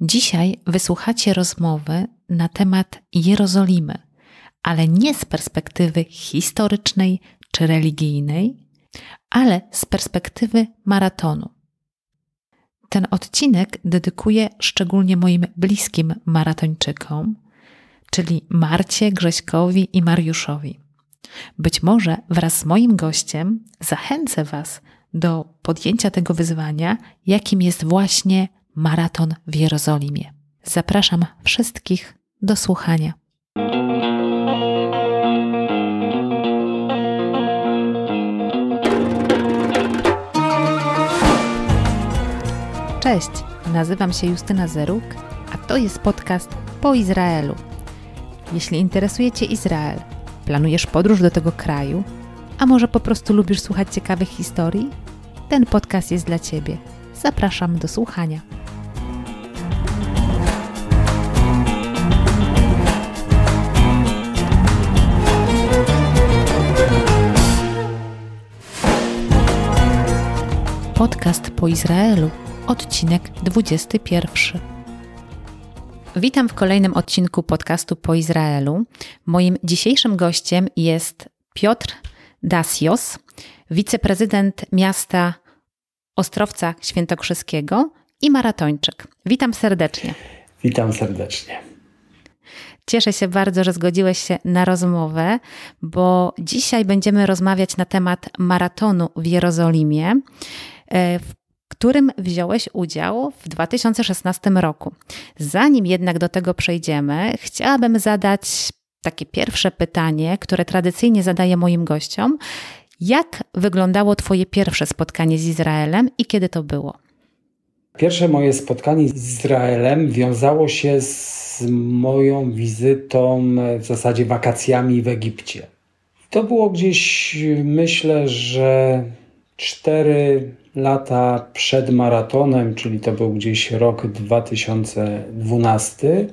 Dzisiaj wysłuchacie rozmowy na temat Jerozolimy, ale nie z perspektywy historycznej czy religijnej, ale z perspektywy maratonu. Ten odcinek dedykuję szczególnie moim bliskim maratończykom, czyli Marcie, Grześkowi i Mariuszowi. Być może wraz z moim gościem zachęcę Was do podjęcia tego wyzwania, jakim jest właśnie maraton w Jerozolimie. Zapraszam wszystkich do słuchania. Cześć, nazywam się Justyna Zeruk, a to jest podcast po Izraelu. Jeśli interesuje Cię Izrael, planujesz podróż do tego kraju, a może po prostu lubisz słuchać ciekawych historii, ten podcast jest dla Ciebie. Zapraszam do słuchania. Podcast po Izraelu, odcinek 21. Witam w kolejnym odcinku podcastu po Izraelu. Moim dzisiejszym gościem jest Piotr Dasios, wiceprezydent miasta Ostrowca Świętokrzyskiego i maratończyk. Witam serdecznie. Witam serdecznie. Cieszę się bardzo, że zgodziłeś się na rozmowę, bo dzisiaj będziemy rozmawiać na temat maratonu w Jerozolimie. E, w którym wziąłeś udział w 2016 roku. Zanim jednak do tego przejdziemy, chciałabym zadać takie pierwsze pytanie, które tradycyjnie zadaję moim gościom. Jak wyglądało Twoje pierwsze spotkanie z Izraelem i kiedy to było? Pierwsze moje spotkanie z Izraelem wiązało się z moją wizytą, w zasadzie wakacjami w Egipcie. To było gdzieś, myślę, że cztery lata przed maratonem, czyli to był gdzieś rok 2012,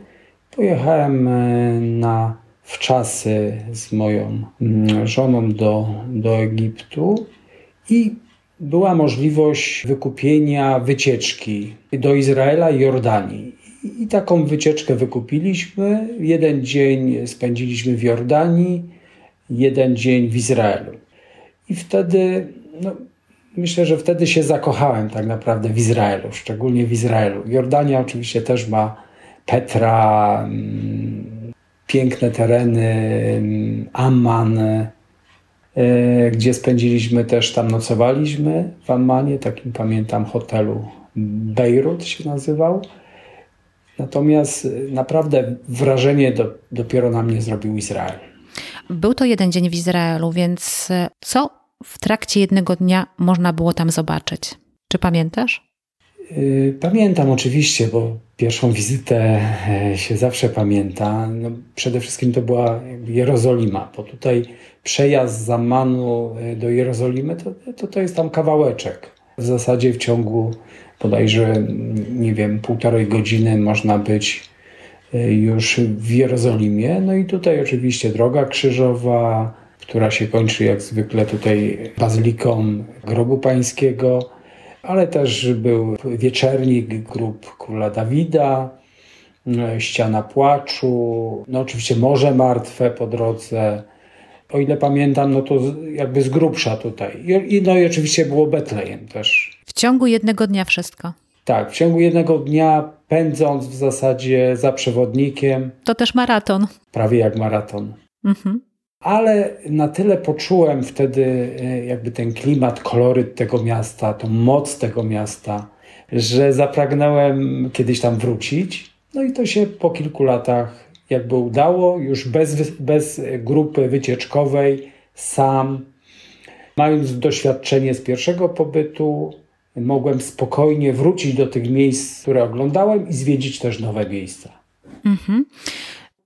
pojechałem e, na wczasy z moją mm, żoną do, do Egiptu i była możliwość wykupienia wycieczki do Izraela i Jordanii. I taką wycieczkę wykupiliśmy. Jeden dzień spędziliśmy w Jordanii, jeden dzień w Izraelu. I wtedy no, myślę, że wtedy się zakochałem tak naprawdę w Izraelu, szczególnie w Izraelu. Jordania oczywiście też ma Petra, mm, piękne tereny, mm, Amman, e, gdzie spędziliśmy też, tam nocowaliśmy w Ammanie, takim pamiętam hotelu Bejrut się nazywał. Natomiast naprawdę wrażenie do, dopiero na mnie zrobił Izrael. Był to jeden dzień w Izraelu, więc co w trakcie jednego dnia można było tam zobaczyć. Czy pamiętasz? Y, pamiętam oczywiście, bo pierwszą wizytę e, się zawsze pamięta. No, przede wszystkim to była Jerozolima, bo tutaj przejazd z Zamanu e, do Jerozolimy to, to, to jest tam kawałeczek. W zasadzie w ciągu bodajże, nie wiem, półtorej godziny można być e, już w Jerozolimie. No i tutaj oczywiście droga krzyżowa, która się kończy jak zwykle tutaj bazyliką grobu pańskiego, ale też był wieczernik grób króla Dawida, ściana płaczu, no oczywiście Morze Martwe po drodze. O ile pamiętam, no to jakby z grubsza tutaj. I, no i oczywiście było Betlejem też. W ciągu jednego dnia wszystko. Tak, w ciągu jednego dnia pędząc w zasadzie za przewodnikiem. To też maraton. Prawie jak maraton. Mhm ale na tyle poczułem wtedy e, jakby ten klimat, koloryt tego miasta, tą moc tego miasta, że zapragnąłem kiedyś tam wrócić. No i to się po kilku latach jakby udało, już bez, bez grupy wycieczkowej, sam, mając doświadczenie z pierwszego pobytu, mogłem spokojnie wrócić do tych miejsc, które oglądałem i zwiedzić też nowe miejsca. Mhm.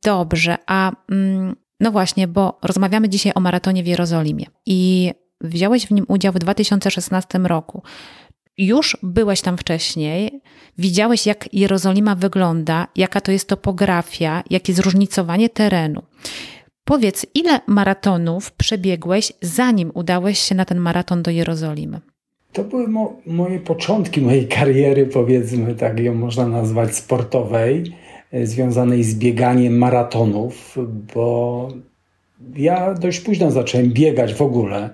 Dobrze, a mm, no właśnie, bo rozmawiamy dzisiaj o maratonie w Jerozolimie i wziąłeś w nim udział w 2016 roku. Już byłeś tam wcześniej, widziałeś, jak Jerozolima wygląda, jaka to jest topografia, jakie zróżnicowanie terenu. Powiedz, ile maratonów przebiegłeś, zanim udałeś się na ten maraton do Jerozolimy? To były mo moje początki mojej kariery, powiedzmy, tak ją można nazwać, sportowej, związanej z bieganiem maratonów, bo ja dość późno zacząłem biegać w ogóle,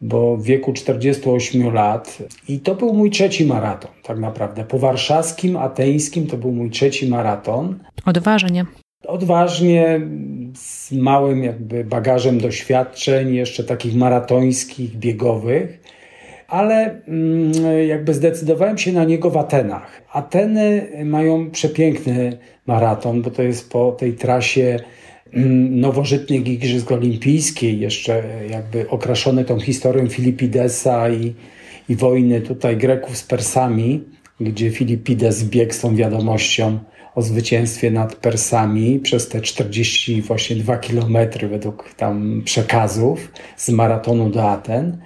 bo w wieku 48 lat i to był mój trzeci maraton, tak naprawdę. Po warszawskim, ateńskim to był mój trzeci maraton. Odważnie. Odważnie, z małym jakby bagażem doświadczeń, jeszcze takich maratońskich, biegowych, ale mm, jakby zdecydowałem się na niego w Atenach. Ateny mają przepiękny maraton, bo to jest po tej trasie mm, nowożytnych Igrzysk Olimpijskich, jeszcze jakby okraszony tą historią Filipidesa i, i wojny tutaj Greków z Persami, gdzie Filipides biegł z tą wiadomością o zwycięstwie nad Persami przez te 40 właśnie 2 kilometry według tam przekazów z maratonu do Aten.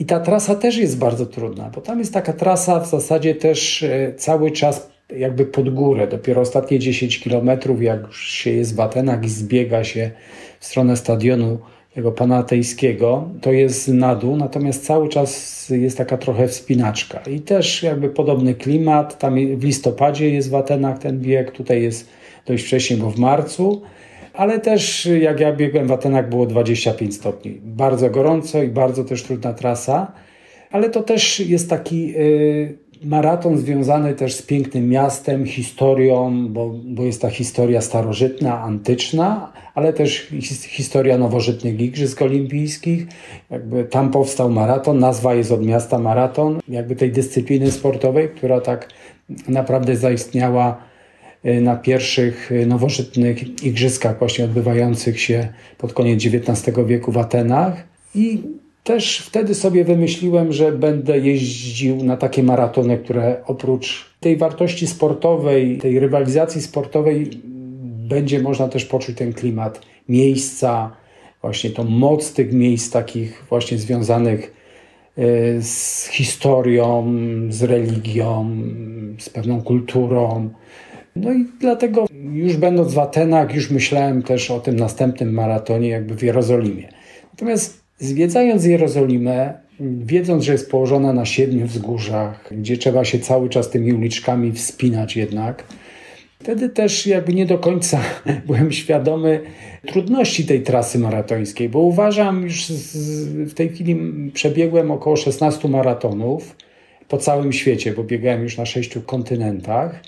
I ta trasa też jest bardzo trudna, bo tam jest taka trasa w zasadzie też e, cały czas jakby pod górę. Dopiero ostatnie 10 kilometrów, jak już się jest w Atenach i zbiega się w stronę stadionu tego panatejskiego, to jest na dół, natomiast cały czas jest taka trochę wspinaczka. I też jakby podobny klimat, tam w listopadzie jest w Atenach ten bieg, tutaj jest dość wcześnie, bo w marcu, ale też jak ja biegłem w Atenach było 25 stopni. Bardzo gorąco i bardzo też trudna trasa, ale to też jest taki yy, maraton związany też z pięknym miastem, historią, bo, bo jest ta historia starożytna, antyczna, ale też historia nowożytnych Igrzysk Olimpijskich. Jakby tam powstał maraton, nazwa jest od miasta maraton, jakby tej dyscypliny sportowej, która tak naprawdę zaistniała y, na pierwszych y, nowożytnych igrzyskach właśnie odbywających się pod koniec XIX wieku w Atenach. I też wtedy sobie wymyśliłem, że będę jeździł na takie maratony, które oprócz tej wartości sportowej, tej rywalizacji sportowej, będzie można też poczuć ten klimat miejsca, właśnie tą moc tych miejsc takich właśnie związanych e, z historią, z religią, z pewną kulturą. No i dlatego już będąc w Atenach, już myślałem też o tym następnym maratonie jakby w Jerozolimie. Natomiast Zwiedzając Jerozolimę, wiedząc, że jest położona na siedmiu wzgórzach, gdzie trzeba się cały czas tymi uliczkami wspinać jednak, wtedy też jakby nie do końca byłem świadomy trudności tej trasy maratońskiej, bo uważam, już w tej chwili przebiegłem około 16 maratonów po całym świecie, bo biegałem już na sześciu kontynentach,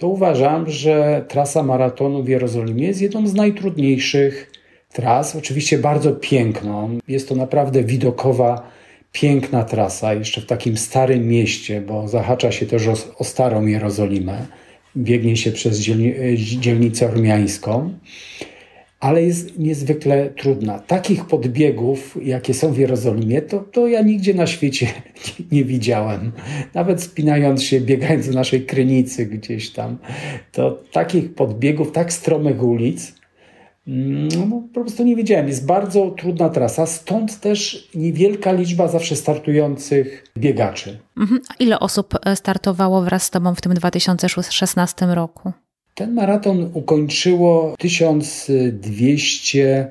to uważam, że trasa maratonu w Jerozolimie jest jedną z najtrudniejszych tras, oczywiście bardzo piękną. Jest to naprawdę widokowa, piękna trasa, jeszcze w takim starym mieście, bo zahacza się też o, o starą Jerozolimę. Biegnie się przez dzielnicę ormiańską, ale jest niezwykle trudna. Takich podbiegów, jakie są w Jerozolimie, to, to ja nigdzie na świecie nie, widziałem. Nawet spinając się, biegając w naszej krynicy gdzieś tam, to takich podbiegów, tak stromych ulic, no, no, po prostu nie wiedziałem. Jest bardzo trudna trasa, stąd też niewielka liczba zawsze startujących biegaczy. Mhm. A ile osób e, startowało wraz z Tobą w tym 2016 roku? Ten maraton ukończyło 1200,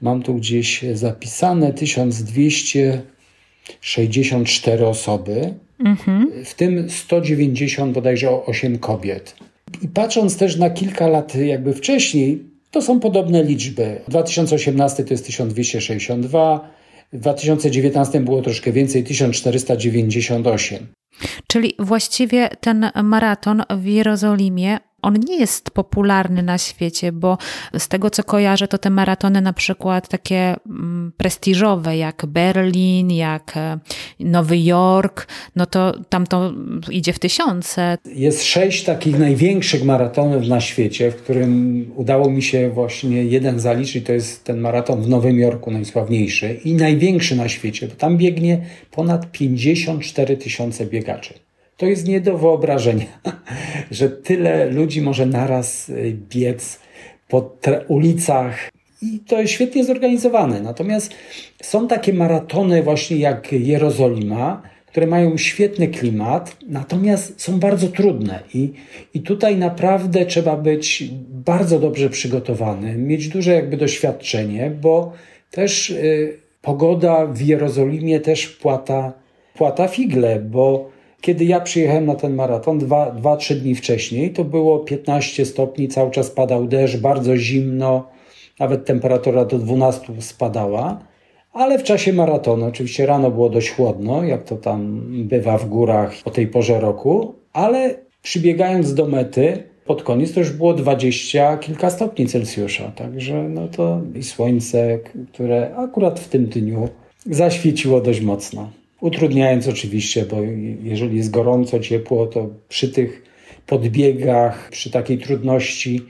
mam tu gdzieś zapisane, 1264 osoby, mhm. w tym 190 bodajże 8 kobiet. I patrząc też na kilka lat jakby wcześniej, to są podobne liczby. 2018 to jest 1262, w 2019 było troszkę więcej 1498. Czyli właściwie ten maraton w Jerozolimie on nie jest popularny na świecie, bo z tego co kojarzę, to te maratony na przykład takie mm, prestiżowe, jak Berlin, jak e, Nowy Jork, no to tam to idzie w tysiące. Jest sześć takich największych maratonów na świecie, w którym udało mi się właśnie jeden zaliczyć, to jest ten maraton w Nowym Jorku, najsławniejszy i największy na świecie, bo tam biegnie ponad 54 tysiące biegaczy. To jest nie do wyobrażenia, że tyle ludzi może naraz y, biec po ulicach. I to jest świetnie zorganizowane. Natomiast są takie maratony, właśnie jak Jerozolima, które mają świetny klimat, natomiast są bardzo trudne. I, i tutaj naprawdę trzeba być bardzo dobrze przygotowany, mieć duże jakby doświadczenie, bo też y, pogoda w Jerozolimie też wpłata płata figle, bo kiedy ja przyjechałem na ten maraton, 2-3 dni wcześniej, to było 15 stopni, cały czas padał deszcz, bardzo zimno, nawet temperatura do 12 spadała. Ale w czasie maratonu, oczywiście rano było dość chłodno, jak to tam bywa w górach o tej porze roku, ale przybiegając do mety, pod koniec to już było 20 kilka stopni Celsjusza. Także no to i słońce, które akurat w tym dniu zaświeciło dość mocno. Utrudniając oczywiście, bo jeżeli jest gorąco, ciepło, to przy tych podbiegach, przy takiej trudności,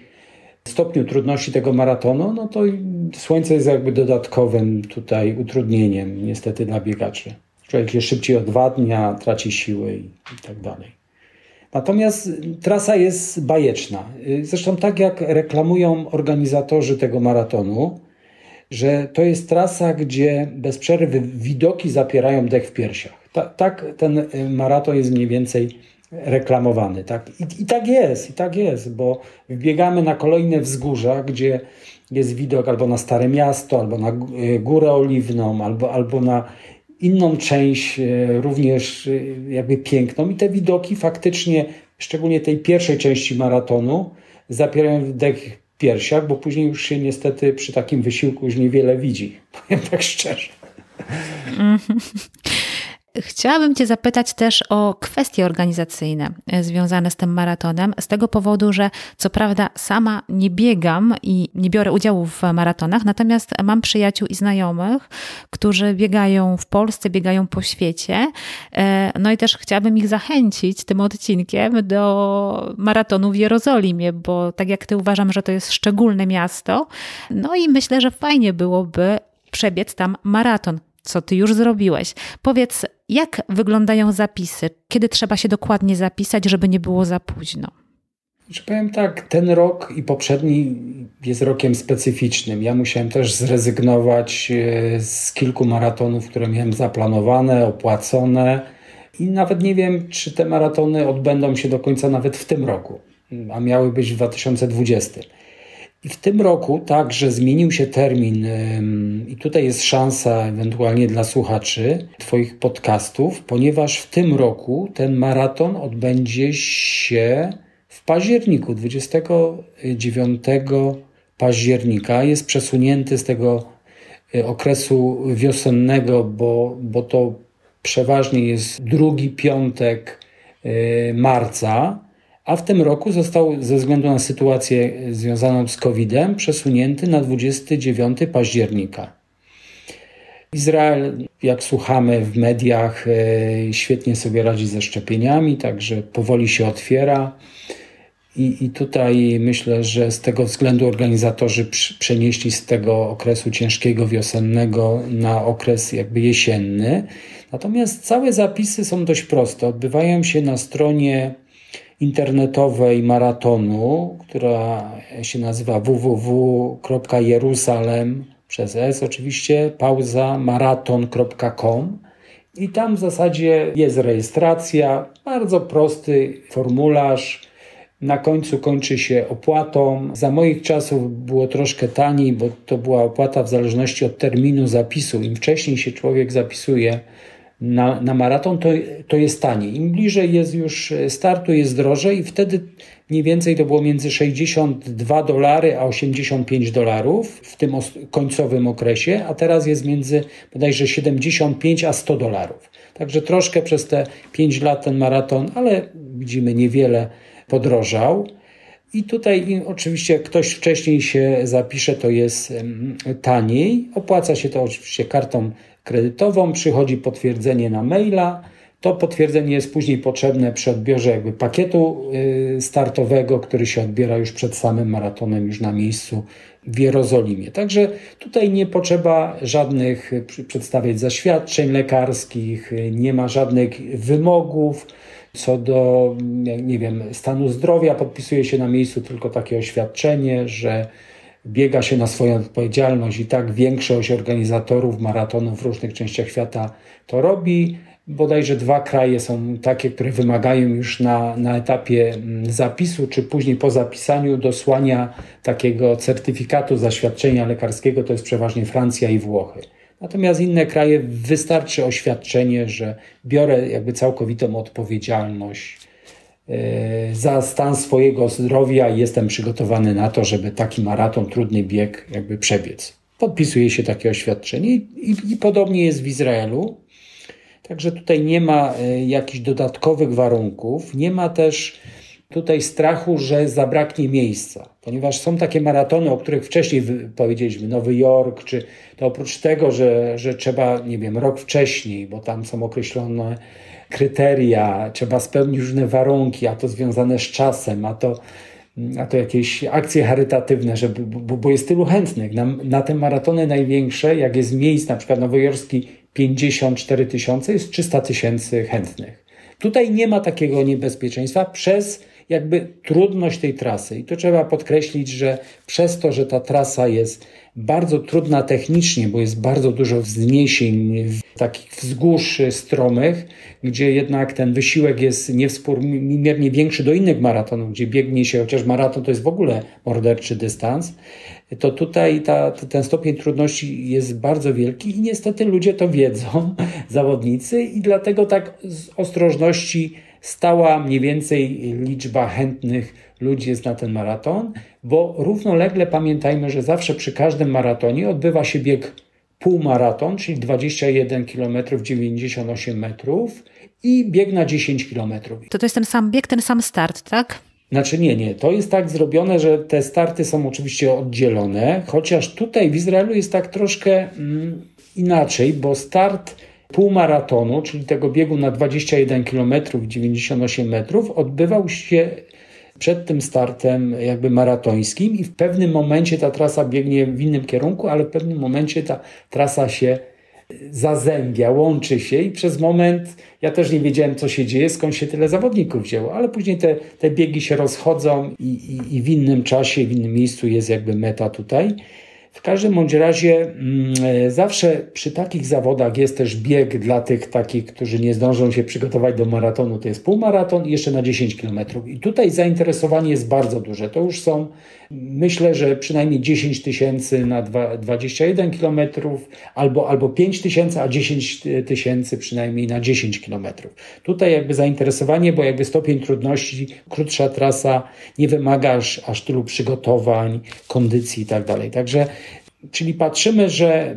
stopniu trudności tego maratonu, no to słońce jest jakby dodatkowym tutaj utrudnieniem niestety dla biegaczy. Człowiek je szybciej odwadnia, traci siły i, i tak dalej. Natomiast trasa jest bajeczna. Zresztą tak jak reklamują organizatorzy tego maratonu, że to jest trasa, gdzie bez przerwy widoki zapierają dech w piersiach. Ta, tak ten y, maraton jest mniej więcej reklamowany. Tak? I, I, tak jest, i tak jest, bo wbiegamy na kolejne wzgórza, gdzie jest widok albo na Stare Miasto, albo na y, Górę Oliwną, albo, albo na inną część y, również jakby piękną i te widoki faktycznie, szczególnie tej pierwszej części maratonu, zapierają dech piersiach, bo później już się niestety przy takim wysiłku już niewiele widzi. Powiem tak szczerze. Chciałabym Cię zapytać też o kwestie organizacyjne e, związane z tym maratonem, z tego powodu, że co prawda sama nie biegam i nie biorę udziału w maratonach, natomiast mam przyjaciół i znajomych, którzy biegają w Polsce, biegają po świecie. E, no i też chciałabym ich zachęcić tym odcinkiem do maratonu w Jerozolimie, bo tak jak Ty uważam, że to jest szczególne miasto. No i myślę, że fajnie byłoby przebiec tam maraton co ty już zrobiłeś. Powiedz, jak wyglądają zapisy? Kiedy trzeba się dokładnie zapisać, żeby nie było za późno? Że powiem tak, ten rok i poprzedni jest rokiem specyficznym. Ja musiałem też zrezygnować e, z kilku maratonów, które miałem zaplanowane, opłacone i nawet nie wiem, czy te maratony odbędą się do końca nawet w tym roku, a miały być w 2020. I w tym roku także zmienił się termin, i tutaj jest szansa ewentualnie dla słuchaczy Twoich podcastów, ponieważ w tym roku ten maraton odbędzie się w październiku, 29 października. Jest przesunięty z tego e, okresu wiosennego, bo, bo to przeważnie jest drugi piątek e, marca a w tym roku został ze względu na sytuację związaną z COVID-em przesunięty na 29 października. Izrael, jak słuchamy w mediach, e, świetnie sobie radzi ze szczepieniami, także powoli się otwiera. I, I tutaj myślę, że z tego względu organizatorzy przenieśli z tego okresu ciężkiego wiosennego na okres jakby jesienny. Natomiast całe zapisy są dość proste. Odbywają się na stronie internetowej maratonu, która się nazywa www.jerusalem przez S oczywiście, pauza maraton.com i tam w zasadzie jest rejestracja, bardzo prosty formularz. Na końcu kończy się opłatą. Za moich czasów było troszkę taniej, bo to była opłata w zależności od terminu zapisu. Im wcześniej się człowiek zapisuje, na, na maraton, to, to jest taniej. Im bliżej jest już startu, jest drożej i wtedy mniej więcej to było między 62 dolary a 85 dolarów w tym końcowym okresie, a teraz jest między bodajże 75 a 100 dolarów. Także troszkę przez te 5 lat ten maraton, ale widzimy niewiele podrożał. I tutaj oczywiście ktoś wcześniej się zapisze, to jest taniej. Opłaca się to oczywiście kartą kredytową, przychodzi potwierdzenie na maila. To potwierdzenie jest później potrzebne przy odbiorze jakby pakietu y, startowego, który się odbiera już przed samym maratonem, już na miejscu w Jerozolimie. Także tutaj nie potrzeba żadnych przedstawiać zaświadczeń lekarskich, nie ma żadnych wymogów co do, nie wiem, stanu zdrowia. Podpisuje się na miejscu tylko takie oświadczenie, że biega się na swoją odpowiedzialność i tak większość organizatorów maratonów w różnych częściach świata to robi. Bodajże dwa kraje są takie, które wymagają już na, na etapie mm, zapisu, czy później po zapisaniu dosłania takiego certyfikatu zaświadczenia lekarskiego, to jest przeważnie Francja i Włochy. Natomiast inne kraje wystarczy oświadczenie, że biorę jakby całkowitą odpowiedzialność za stan swojego zdrowia i jestem przygotowany na to, żeby taki maraton, trudny bieg jakby przebiec. Podpisuje się takie oświadczenie i, i, i podobnie jest w Izraelu. Także tutaj nie ma e, jakichś dodatkowych warunków, nie ma też tutaj strachu, że zabraknie miejsca, ponieważ są takie maratony, o których wcześniej powiedzieliśmy, Nowy Jork, czy to oprócz tego, że, że trzeba, nie wiem, rok wcześniej, bo tam są określone kryteria, trzeba spełnić różne warunki, a to związane z czasem, a to, a to jakieś akcje charytatywne, żeby, bo, bo jest tylu chętnych. Na, na te maratony największe, jak jest miejsc, na przykład nowojorski 54 tysiące, jest 300 tysięcy chętnych. Tutaj nie ma takiego niebezpieczeństwa przez jakby trudność tej trasy. I to trzeba podkreślić, że przez to, że ta trasa jest bardzo trudna technicznie, bo jest bardzo dużo wzniesień, takich wzgórz stromych, gdzie jednak ten wysiłek jest niewspółmiernie większy do innych maratonów, gdzie biegnie się, chociaż maraton to jest w ogóle morderczy dystans, to tutaj ta, ten stopień trudności jest bardzo wielki i niestety ludzie to wiedzą, zawodnicy, i dlatego tak z ostrożności stała mniej więcej liczba chętnych ludzi jest na ten maraton, bo równolegle pamiętajmy, że zawsze przy każdym maratonie odbywa się bieg półmaraton, czyli 21 km 98 metrów i bieg na 10 km. To to jest ten sam bieg, ten sam start, tak? Znaczy nie, nie. To jest tak zrobione, że te starty są oczywiście oddzielone, chociaż tutaj w Izraelu jest tak troszkę mm, inaczej, bo start półmaratonu, czyli tego biegu na 21 km 98 metrów, odbywał się przed tym startem jakby maratońskim i w pewnym momencie ta trasa biegnie w innym kierunku, ale w pewnym momencie ta trasa się zazębia, łączy się i przez moment ja też nie wiedziałem, co się dzieje, skąd się tyle zawodników wzięło, ale później te, te biegi się rozchodzą i, i, i w innym czasie, w innym miejscu jest jakby meta tutaj. W każdym bądź razie mm, e, zawsze przy takich zawodach jest też bieg dla tych takich, którzy nie zdążą się przygotować do maratonu. To jest półmaraton i jeszcze na 10 km. I tutaj zainteresowanie jest bardzo duże. To już są, myślę, że przynajmniej 10 tysięcy na 21 km albo, albo 5 tysięcy, a 10 tysięcy przynajmniej na 10 km. Tutaj jakby zainteresowanie, bo jakby stopień trudności, krótsza trasa nie wymaga aż, aż tylu przygotowań, kondycji i tak dalej. Także Czyli patrzymy, że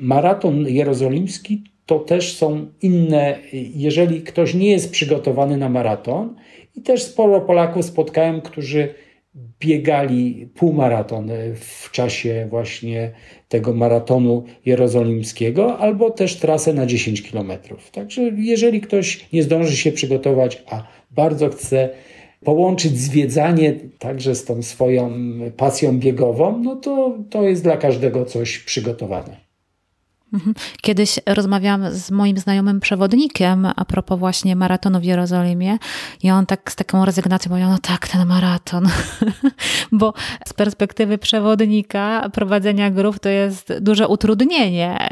maraton jerozolimski to też są inne, jeżeli ktoś nie jest przygotowany na maraton, i też sporo Polaków spotkałem, którzy biegali półmaraton w czasie właśnie tego maratonu jerozolimskiego, albo też trasę na 10 kilometrów. Także jeżeli ktoś nie zdąży się przygotować, a bardzo chce połączyć zwiedzanie także z tą swoją pasją biegową, no to to jest dla każdego coś przygotowane. Mhm. Kiedyś rozmawiałam z moim znajomym przewodnikiem a propos właśnie maratonu w Jerozolimie i on tak z taką rezygnacją powiedział, no tak, ten maraton. Bo z perspektywy przewodnika prowadzenia grup to jest duże utrudnienie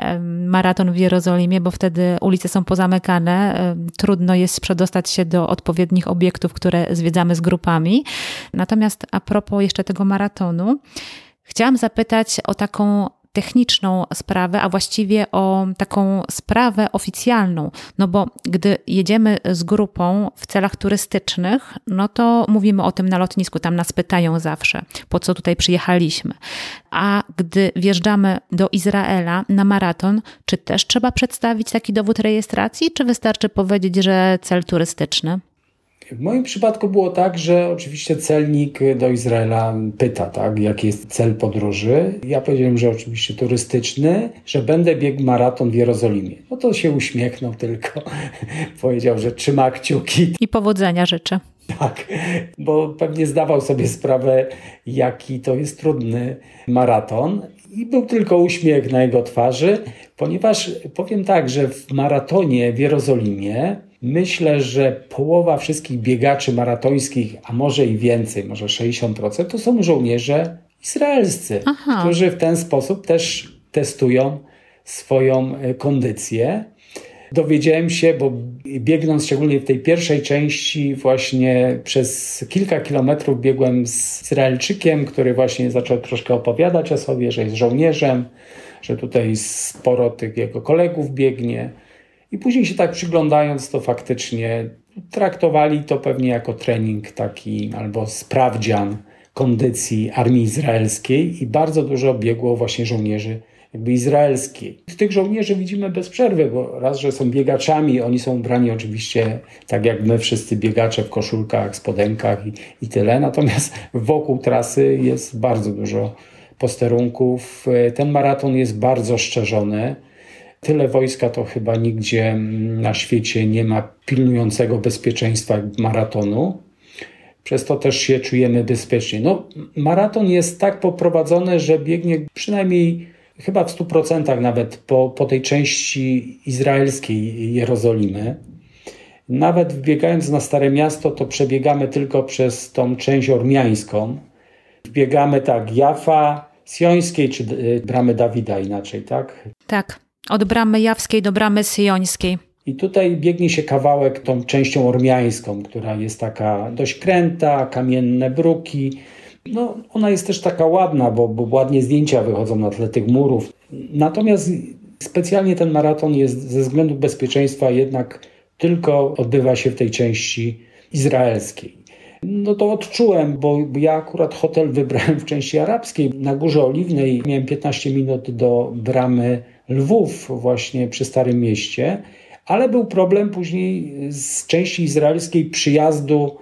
maraton w Jerozolimie, bo wtedy ulice są pozamykane, trudno jest przedostać się do odpowiednich obiektów, które zwiedzamy z grupami. Natomiast a propos jeszcze tego maratonu, Chciałam zapytać o taką techniczną sprawę, a właściwie o taką sprawę oficjalną. No bo gdy jedziemy z grupą w celach turystycznych, no to mówimy o tym na lotnisku, tam nas pytają zawsze, po co tutaj przyjechaliśmy. A gdy wjeżdżamy do Izraela na maraton, czy też trzeba przedstawić taki dowód rejestracji, czy wystarczy powiedzieć, że cel turystyczny? W moim przypadku było tak, że oczywiście celnik do Izraela pyta, tak, jaki jest cel podróży. Ja powiedziałem, że oczywiście turystyczny, że będę biegł maraton w Jerozolimie. No to się uśmiechnął tylko. Powiedział, że trzyma kciuki. I powodzenia życzę. Tak, bo pewnie zdawał sobie sprawę, jaki to jest trudny maraton. I był tylko uśmiech na jego twarzy, ponieważ powiem tak, że w maratonie w Jerozolimie Myślę, że połowa wszystkich biegaczy maratońskich, a może i więcej, może 60%, to są żołnierze izraelscy, Aha. którzy w ten sposób też testują swoją e, kondycję. Dowiedziałem się, bo biegnąc szczególnie w tej pierwszej części, właśnie przez kilka kilometrów biegłem z Izraelczykiem, który właśnie zaczął troszkę opowiadać o sobie, że jest żołnierzem, że tutaj sporo tych jego kolegów biegnie. I później się tak przyglądając, to faktycznie traktowali to pewnie jako trening taki albo sprawdzian kondycji armii izraelskiej i bardzo dużo biegło właśnie żołnierzy jakby izraelskiej. Tych żołnierzy widzimy bez przerwy, bo raz, że są biegaczami, oni są ubrani oczywiście tak jak my wszyscy biegacze w koszulkach, spodenkach i, i tyle, natomiast wokół trasy jest bardzo dużo posterunków. Ten maraton jest bardzo szczerzony. Tyle wojska to chyba nigdzie na świecie nie ma pilnującego bezpieczeństwa maratonu. Przez to też się czujemy bezpiecznie. No, maraton jest tak poprowadzony, że biegnie przynajmniej chyba w 100% nawet po, po tej części izraelskiej Jerozolimy. Nawet wbiegając na Stare Miasto, to przebiegamy tylko przez tą część ormiańską. Wbiegamy tak, Jafa, Siońskiej czy y, Bramy Dawida inaczej, tak? Tak, od Bramy Jawskiej do Bramy Siońskiej. I tutaj biegnie się kawałek tą częścią ormiańską, która jest taka dość kręta, kamienne bruki. No, ona jest też taka ładna, bo, bo ładnie zdjęcia wychodzą na tle tych murów. Natomiast specjalnie ten maraton jest ze względu bezpieczeństwa jednak tylko odbywa się w tej części izraelskiej. No to odczułem, bo ja akurat hotel wybrałem w części arabskiej. Na Górze Oliwnej miałem 15 minut do bramy Lwów, właśnie przy Starym Mieście, ale był problem później z części izraelskiej przyjazdu.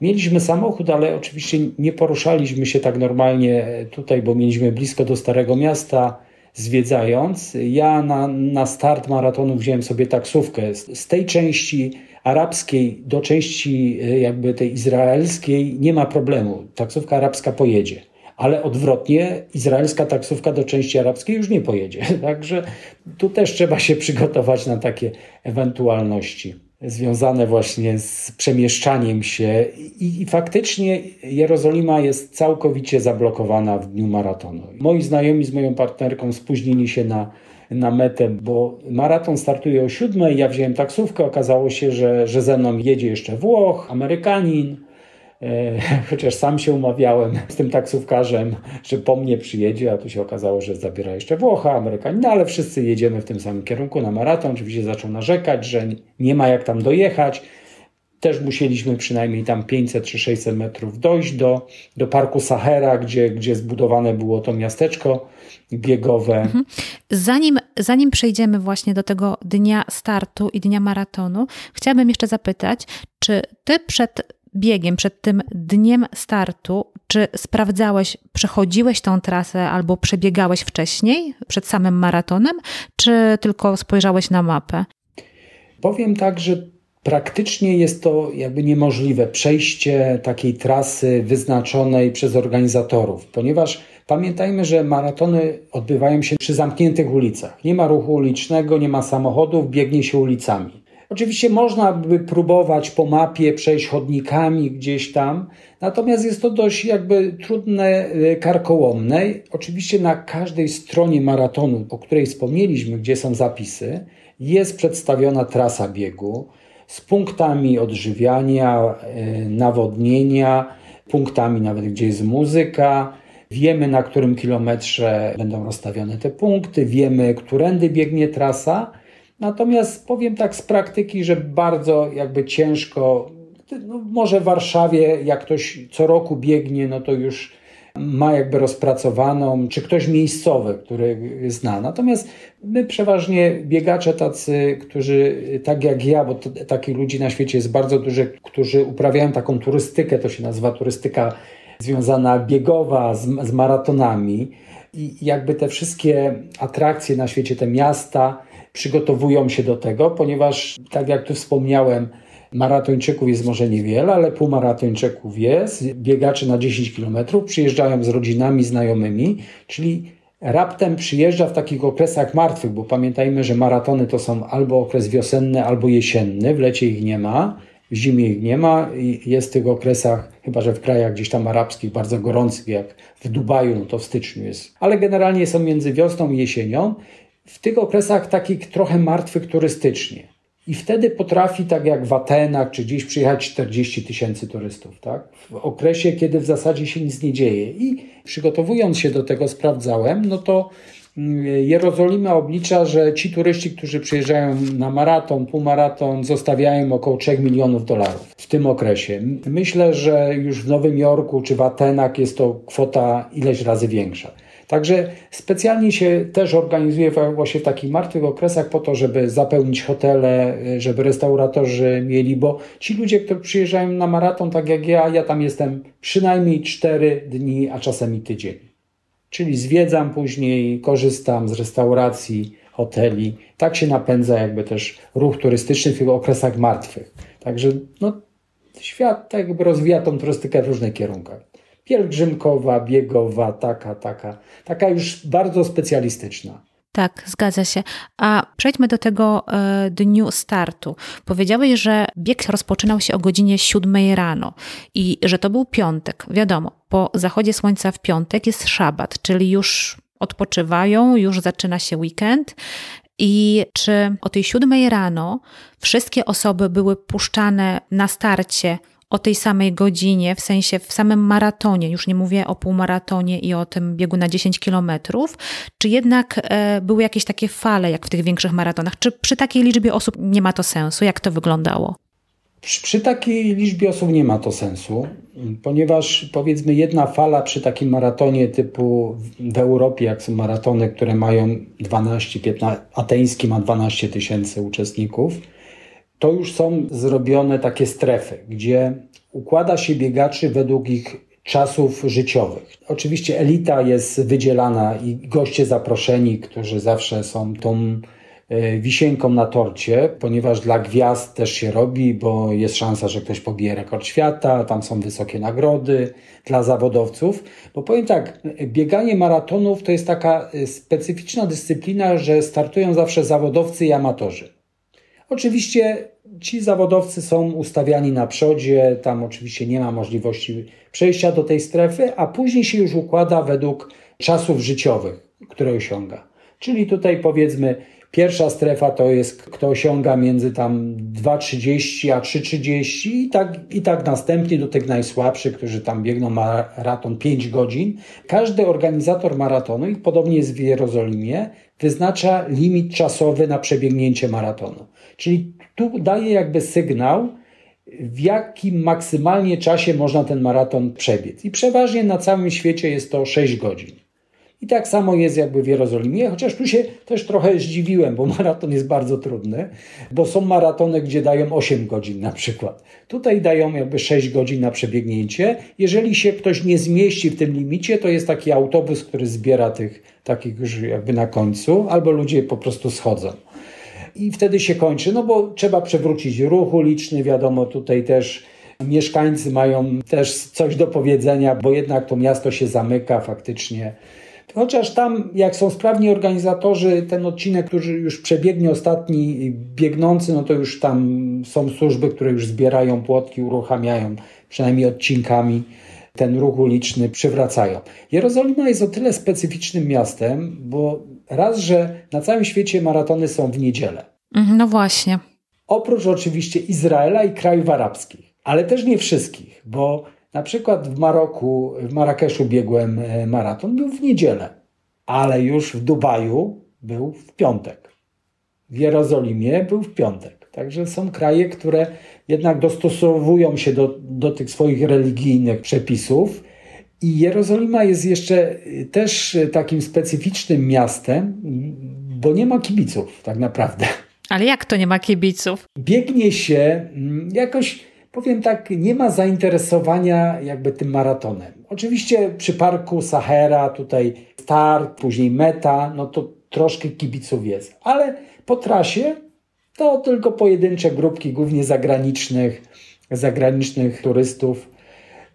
Mieliśmy samochód, ale oczywiście nie poruszaliśmy się tak normalnie tutaj, bo mieliśmy blisko do Starego Miasta zwiedzając. Ja na, na start maratonu wziąłem sobie taksówkę z, z tej części arabskiej do części e, jakby tej izraelskiej nie ma problemu. Taksówka arabska pojedzie. Ale odwrotnie, izraelska taksówka do części arabskiej już nie pojedzie. Także tu też trzeba się przygotować na takie ewentualności związane właśnie z przemieszczaniem się. I, I, faktycznie Jerozolima jest całkowicie zablokowana w dniu maratonu. Moi znajomi z moją partnerką spóźnili się na na metę, bo maraton startuje o siódmej, ja wziąłem taksówkę, okazało się, że, że ze mną jedzie jeszcze Włoch, Amerykanin, chociaż sam się umawiałem z tym taksówkarzem, że po mnie przyjedzie, a tu się okazało, że zabiera jeszcze Włocha, Amerykanin, no ale wszyscy jedziemy w tym samym kierunku na maraton. Oczywiście zaczął narzekać, że nie ma jak tam dojechać. Też musieliśmy przynajmniej tam 500 czy 600 metrów dojść do, do parku Sahara, gdzie, gdzie zbudowane było to miasteczko biegowe. Mhm. Zanim, zanim przejdziemy właśnie do tego dnia startu i dnia maratonu, chciałabym jeszcze zapytać, czy ty przed biegiem, przed tym dniem startu, czy sprawdzałeś, przechodziłeś tą trasę albo przebiegałeś wcześniej, przed samym maratonem, czy tylko spojrzałeś na mapę? Powiem tak, że praktycznie jest to jakby niemożliwe przejście takiej trasy wyznaczonej przez organizatorów, ponieważ Pamiętajmy, że maratony odbywają się przy zamkniętych ulicach. Nie ma ruchu ulicznego, nie ma samochodów, biegnie się ulicami. Oczywiście można by próbować po mapie przejść chodnikami gdzieś tam, natomiast jest to dość jakby trudne, y, karkołomne. Oczywiście na każdej stronie maratonu, o której wspomnieliśmy, gdzie są zapisy, jest przedstawiona trasa biegu z punktami odżywiania, y, nawodnienia, punktami nawet gdzie jest muzyka, Wiemy, na którym kilometrze będą rozstawione te punkty, wiemy, którędy biegnie trasa. Natomiast powiem tak z praktyki, że bardzo jakby ciężko, no może w Warszawie, jak ktoś co roku biegnie, no to już ma jakby rozpracowaną, czy ktoś miejscowy, który zna. Natomiast my przeważnie biegacze tacy, którzy tak jak ja, bo takich ludzi na świecie jest bardzo dużo, którzy uprawiają taką turystykę, to się nazywa turystyka związana biegowa z, z maratonami i jakby te wszystkie atrakcje na świecie, te miasta przygotowują się do tego, ponieważ tak jak tu wspomniałem, maratończyków jest może niewiele, ale półmaratończyków jest, biegacze na 10 km przyjeżdżają z rodzinami, znajomymi, czyli raptem przyjeżdża w takich okresach martwych, bo pamiętajmy, że maratony to są albo okres wiosenny, albo jesienny, w lecie ich nie ma, w zimie ich nie ma i jest w tych okresach, chyba że w krajach gdzieś tam arabskich, bardzo gorących, jak w Dubaju, no to w styczniu jest. Ale generalnie są między wiosną i jesienią. W tych okresach takich trochę martwych turystycznie. I wtedy potrafi, tak jak w Atenach, czy gdzieś przyjechać 40 tysięcy turystów, tak? W okresie, kiedy w zasadzie się nic nie dzieje. I przygotowując się do tego, sprawdzałem, no to Jerozolima oblicza, że ci turyści, którzy przyjeżdżają na maraton, półmaraton, zostawiają około 3 milionów dolarów w tym okresie. Myślę, że już w Nowym Jorku czy w Atenach jest to kwota ileś razy większa. Także specjalnie się też organizuje właśnie w takich martwych okresach po to, żeby zapełnić hotele, żeby restauratorzy mieli, bo ci ludzie, którzy przyjeżdżają na maraton, tak jak ja, ja tam jestem przynajmniej 4 dni, a czasem i tydzień. Czyli zwiedzam później, korzystam z restauracji, hoteli. Tak się napędza jakby też ruch turystyczny w tych okresach martwych. Także no, świat tak jakby rozwija tą turystykę w różnych kierunkach pielgrzymkowa, biegowa, taka, taka, taka już bardzo specjalistyczna. Tak, zgadza się. A przejdźmy do tego e, dniu startu. Powiedziałeś, że bieg rozpoczynał się o godzinie 7 rano i że to był piątek. Wiadomo, po zachodzie słońca w piątek jest szabat, czyli już odpoczywają, już zaczyna się weekend. I czy o tej 7 rano wszystkie osoby były puszczane na starcie o tej samej godzinie, w sensie w samym maratonie, już nie mówię o półmaratonie i o tym biegu na 10 kilometrów, czy jednak e, były jakieś takie fale, jak w tych większych maratonach? Czy przy takiej liczbie osób nie ma to sensu? Jak to wyglądało? Przy, takiej liczbie osób nie ma to sensu, ponieważ powiedzmy jedna fala przy takim maratonie typu w Europie, jak są maratony, które mają 12, 15, ateński ma 12 tysięcy uczestników, to już są zrobione takie strefy, gdzie układa się biegaczy według ich czasów życiowych. Oczywiście elita jest wydzielana i goście zaproszeni, którzy zawsze są tą e, wisienką na torcie, ponieważ dla gwiazd też się robi, bo jest szansa, że ktoś pobije rekord świata, tam są wysokie nagrody dla zawodowców. Bo powiem tak, bieganie maratonów to jest taka e, specyficzna dyscyplina, że startują zawsze zawodowcy i amatorzy. Oczywiście ci zawodowcy są ustawiani na przodzie, tam oczywiście nie ma możliwości przejścia do tej strefy, a później się już układa według czasów życiowych, które osiąga. Czyli tutaj powiedzmy, pierwsza strefa to jest, kto osiąga między tam 2,30 a 3,30 i tak, i tak następnie do tych najsłabszych, którzy tam biegną maraton 5 godzin. Każdy organizator maratonu, i podobnie jest w Jerozolimie, wyznacza limit czasowy na przebiegnięcie maratonu. Czyli tu daje jakby sygnał, w jakim maksymalnie czasie można ten maraton przebiec. I przeważnie na całym świecie jest to 6 godzin. I tak samo jest jakby w Jerozolimie, chociaż tu się też trochę zdziwiłem, bo maraton jest bardzo trudny, bo są maratony, gdzie dają 8 godzin na przykład. Tutaj dają jakby 6 godzin na przebiegnięcie. Jeżeli się ktoś nie zmieści w tym limicie, to jest taki autobus, który zbiera tych takich już jakby na końcu, albo ludzie po prostu schodzą i wtedy się kończy, no bo trzeba przewrócić ruch uliczny, wiadomo, tutaj też mieszkańcy mają też coś do powiedzenia, bo jednak to miasto się zamyka faktycznie. Chociaż tam, jak są sprawni organizatorzy, ten odcinek, który już przebiegnie ostatni biegnący, no to już tam są służby, które już zbierają płotki, uruchamiają przynajmniej odcinkami ten ruch uliczny, przywracają. Jerozolima jest o tyle specyficznym miastem, bo Raz, że na całym świecie maratony są w niedzielę. Mhm, no właśnie. Oprócz oczywiście Izraela i krajów arabskich, ale też nie wszystkich, bo na przykład w Maroku, w Marrakeszu biegłem e, maraton, był w niedzielę, ale już w Dubaju był w piątek. W Jerozolimie był w piątek. Także są kraje, które jednak dostosowują się do, do tych swoich religijnych przepisów i Jerozolima jest jeszcze y, też y, takim specyficznym miastem, bo nie ma kibiców tak naprawdę. Ale jak to nie ma kibiców? Biegnie się mm, jakoś, powiem tak, nie ma zainteresowania jakby tym maratonem. Oczywiście przy parku Sahara, tutaj start, później meta, no to troszkę kibiców jest. Ale po trasie to tylko pojedyncze grupki, głównie zagranicznych, zagranicznych turystów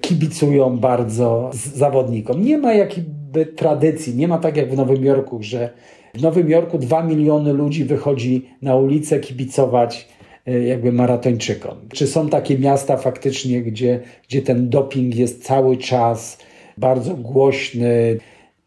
kibicują bardzo zawodnikom. Nie ma jakby tradycji, nie ma tak jak w Nowym Jorku, że w Nowym Jorku dwa miliony ludzi wychodzi na ulicę kibicować e, jakby maratończykom. Czy są takie miasta faktycznie, gdzie, gdzie ten doping jest cały czas bardzo głośny?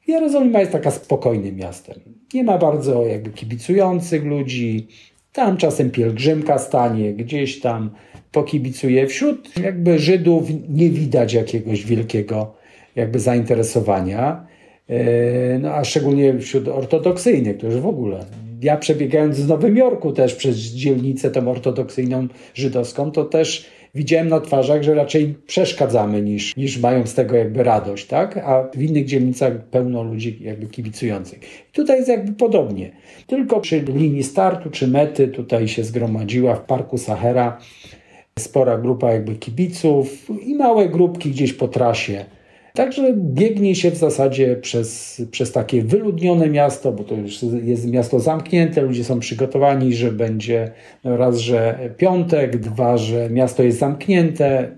Jerozolima jest taka spokojnym miastem. Nie ma bardzo jakby kibicujących ludzi. Tam czasem pielgrzymka stanie, gdzieś tam pokibicuje. Wśród jakby Żydów nie widać jakiegoś wielkiego jakby zainteresowania. e, no, a szczególnie wśród ortodoksyjnych, którzy w ogóle. Ja przebiegając z Nowym Jorku też przez dzielnicę tą ortodoksyjną żydowską, to też widziałem na twarzach, że raczej przeszkadzamy niż, niż mają z tego jakby radość, tak? A w innych dzielnicach pełno ludzi jakby kibicujących. Tutaj jest jakby podobnie. Tylko przy linii startu czy mety tutaj się zgromadziła w Parku Sahara spora grupa jakby kibiców i małe grupki gdzieś po trasie. Także biegnie się w zasadzie przez, przez takie wyludnione miasto, bo to już jest miasto zamknięte, ludzie są przygotowani, że będzie raz, że piątek, dwa, że miasto jest zamknięte.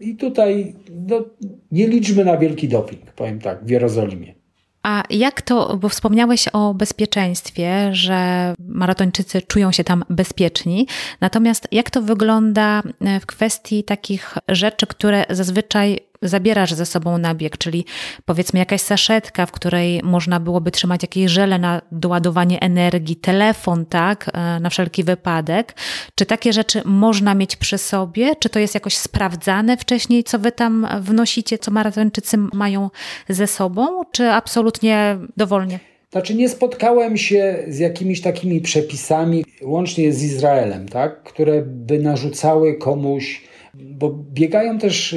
I tutaj no, nie liczmy na wielki doping, powiem tak, w Jerozolimie. A jak to, bo wspomniałeś o bezpieczeństwie, że maratończycy czują się tam bezpieczni. Natomiast jak to wygląda w kwestii takich rzeczy, które zazwyczaj zabierasz ze sobą na bieg, czyli powiedzmy jakaś saszetka, w której można byłoby trzymać jakieś żele na doładowanie energii, telefon, tak, e, na wszelki wypadek. Czy takie rzeczy można mieć przy sobie? Czy to jest jakoś sprawdzane wcześniej, co wy tam wnosicie, co maratończycy mają ze sobą, czy absolutnie dowolnie? Znaczy nie spotkałem się z jakimiś takimi przepisami, łącznie z Izraelem, tak, które by narzucały komuś bo biegają też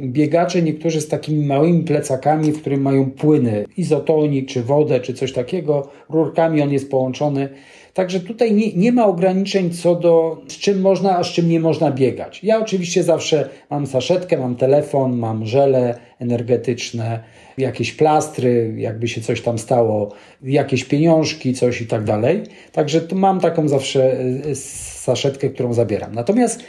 biegacze niektórzy z takimi małymi plecakami, w którym mają płyny, izotonik czy wodę, czy coś takiego. Rurkami on jest połączony. Także tutaj nie, nie ma ograniczeń co do z czym można, a z czym nie można biegać. Ja oczywiście zawsze mam saszetkę, mam telefon, mam żele energetyczne, jakieś plastry, jakby się coś tam stało, jakieś pieniążki, coś i tak dalej. Także tu mam taką zawsze y, saszetkę, którą zabieram. Natomiast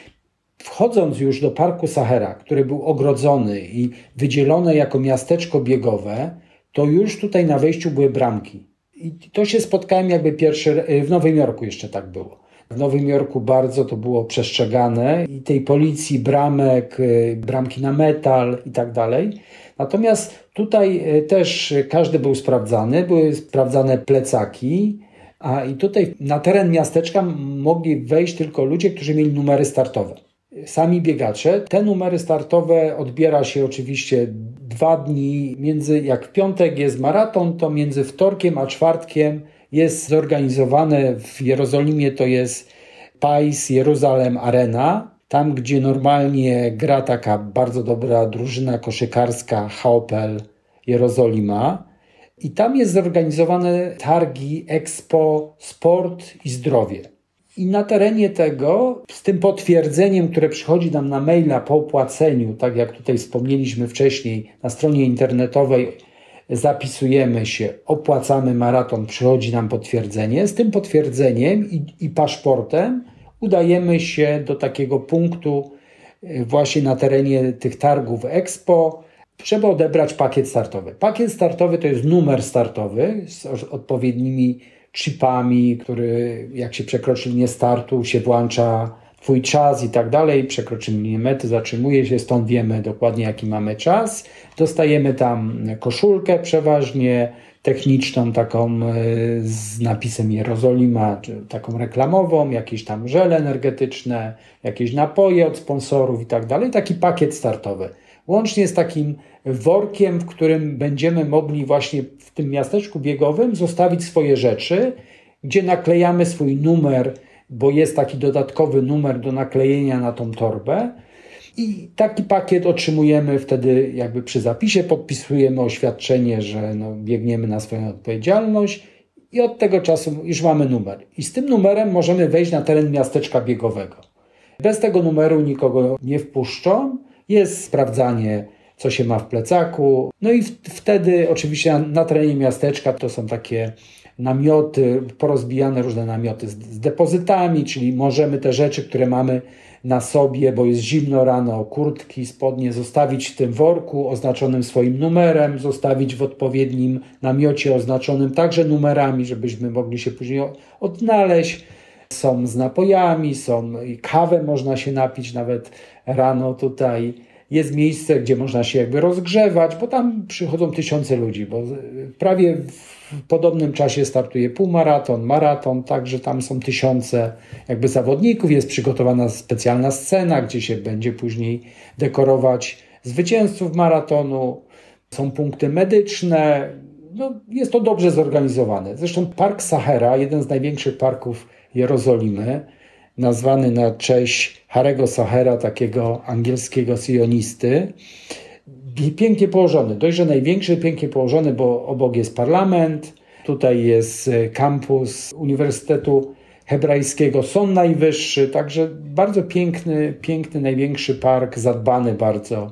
Wchodząc już do Parku Sahara, który był ogrodzony i wydzielony jako miasteczko biegowe, to już tutaj na wejściu były bramki. I to się spotkałem jakby pierwszy, w Nowym Jorku jeszcze tak było. W Nowym Jorku bardzo to było przestrzegane i tej policji, bramek, y, bramki na metal i tak dalej. Natomiast tutaj y, też każdy był sprawdzany, były sprawdzane plecaki, a i tutaj na teren miasteczka mogli wejść tylko ludzie, którzy mieli numery startowe sami biegacze. Te numery startowe odbiera się oczywiście dwa dni między, jak w piątek jest maraton, to między wtorkiem a czwartkiem jest zorganizowane w Jerozolimie, to jest Pais Jeruzalem Arena, tam gdzie normalnie gra taka bardzo dobra drużyna koszykarska Haopel Jerozolima. I tam jest zorganizowane targi Expo Sport i Zdrowie. I na terenie tego, z tym potwierdzeniem, które przychodzi nam na maila po opłaceniu, tak jak tutaj wspomnieliśmy wcześniej, na stronie internetowej zapisujemy się, opłacamy maraton, przychodzi nam potwierdzenie. Z tym potwierdzeniem i, i paszportem udajemy się do takiego punktu e, właśnie na terenie tych targów Expo, Trzeba odebrać pakiet startowy. Pakiet startowy to jest numer startowy z odpowiednimi chipami, który jak się przekroczy linię startu, się włącza Twój czas i tak dalej. Przekroczymy linię mety, zatrzymuje się, stąd wiemy dokładnie jaki mamy czas. Dostajemy tam koszulkę przeważnie techniczną, taką e, z napisem Jerozolima, czy taką reklamową, jakieś tam żele energetyczne, jakieś napoje od sponsorów i tak dalej. Taki pakiet startowy łącznie z takim workiem, w którym będziemy mogli właśnie w tym miasteczku biegowym zostawić swoje rzeczy, gdzie naklejamy swój numer, bo jest taki dodatkowy numer do naklejenia na tą torbę. I taki pakiet otrzymujemy wtedy, jakby przy zapisie, podpisujemy oświadczenie, że no, biegniemy na swoją odpowiedzialność, i od tego czasu już mamy numer. I z tym numerem możemy wejść na teren miasteczka biegowego. Bez tego numeru nikogo nie wpuszczą. Jest sprawdzanie, co się ma w plecaku. No i wtedy oczywiście na, terenie miasteczka to są takie namioty, porozbijane różne namioty z, z depozytami, czyli możemy te rzeczy, które mamy na sobie, bo jest zimno rano, kurtki, spodnie, zostawić w tym worku oznaczonym swoim numerem, zostawić w odpowiednim namiocie oznaczonym także numerami, żebyśmy mogli się później odnaleźć. Są z napojami, są i kawę można się napić nawet rano tutaj. Jest miejsce, gdzie można się jakby rozgrzewać, bo tam przychodzą tysiące ludzi, bo prawie w podobnym czasie startuje półmaraton, maraton, także tam są tysiące jakby zawodników, jest przygotowana specjalna scena, gdzie się będzie później dekorować zwycięzców maratonu. są punkty medyczne. No, jest to dobrze zorganizowane. Zresztą Park Sahara, jeden z największych parków Jerozolimy, nazwany na cześć Harego Sahara, takiego angielskiego sionisty, pięknie położony. Dość, że największy, pięknie położony, bo obok jest parlament, tutaj jest kampus Uniwersytetu Hebrajskiego, Sąd Najwyższy, także bardzo piękny, piękny, największy park, zadbany bardzo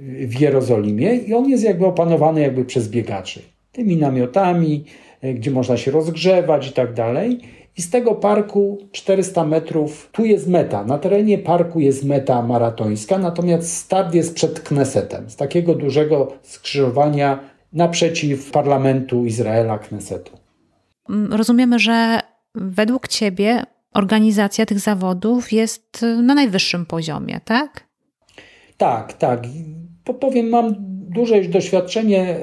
w Jerozolimie i on jest jakby opanowany jakby przez biegaczy. Tymi namiotami, e, gdzie można się rozgrzewać i tak dalej. I z tego parku 400 metrów, tu jest meta. Na terenie parku jest meta maratońska, natomiast start jest przed Knesetem, z takiego dużego skrzyżowania naprzeciw parlamentu Izraela Knesetu. Mm, rozumiemy, że według Ciebie organizacja tych zawodów jest na najwyższym poziomie, tak? Tak, tak. Powiem, mam duże już doświadczenie,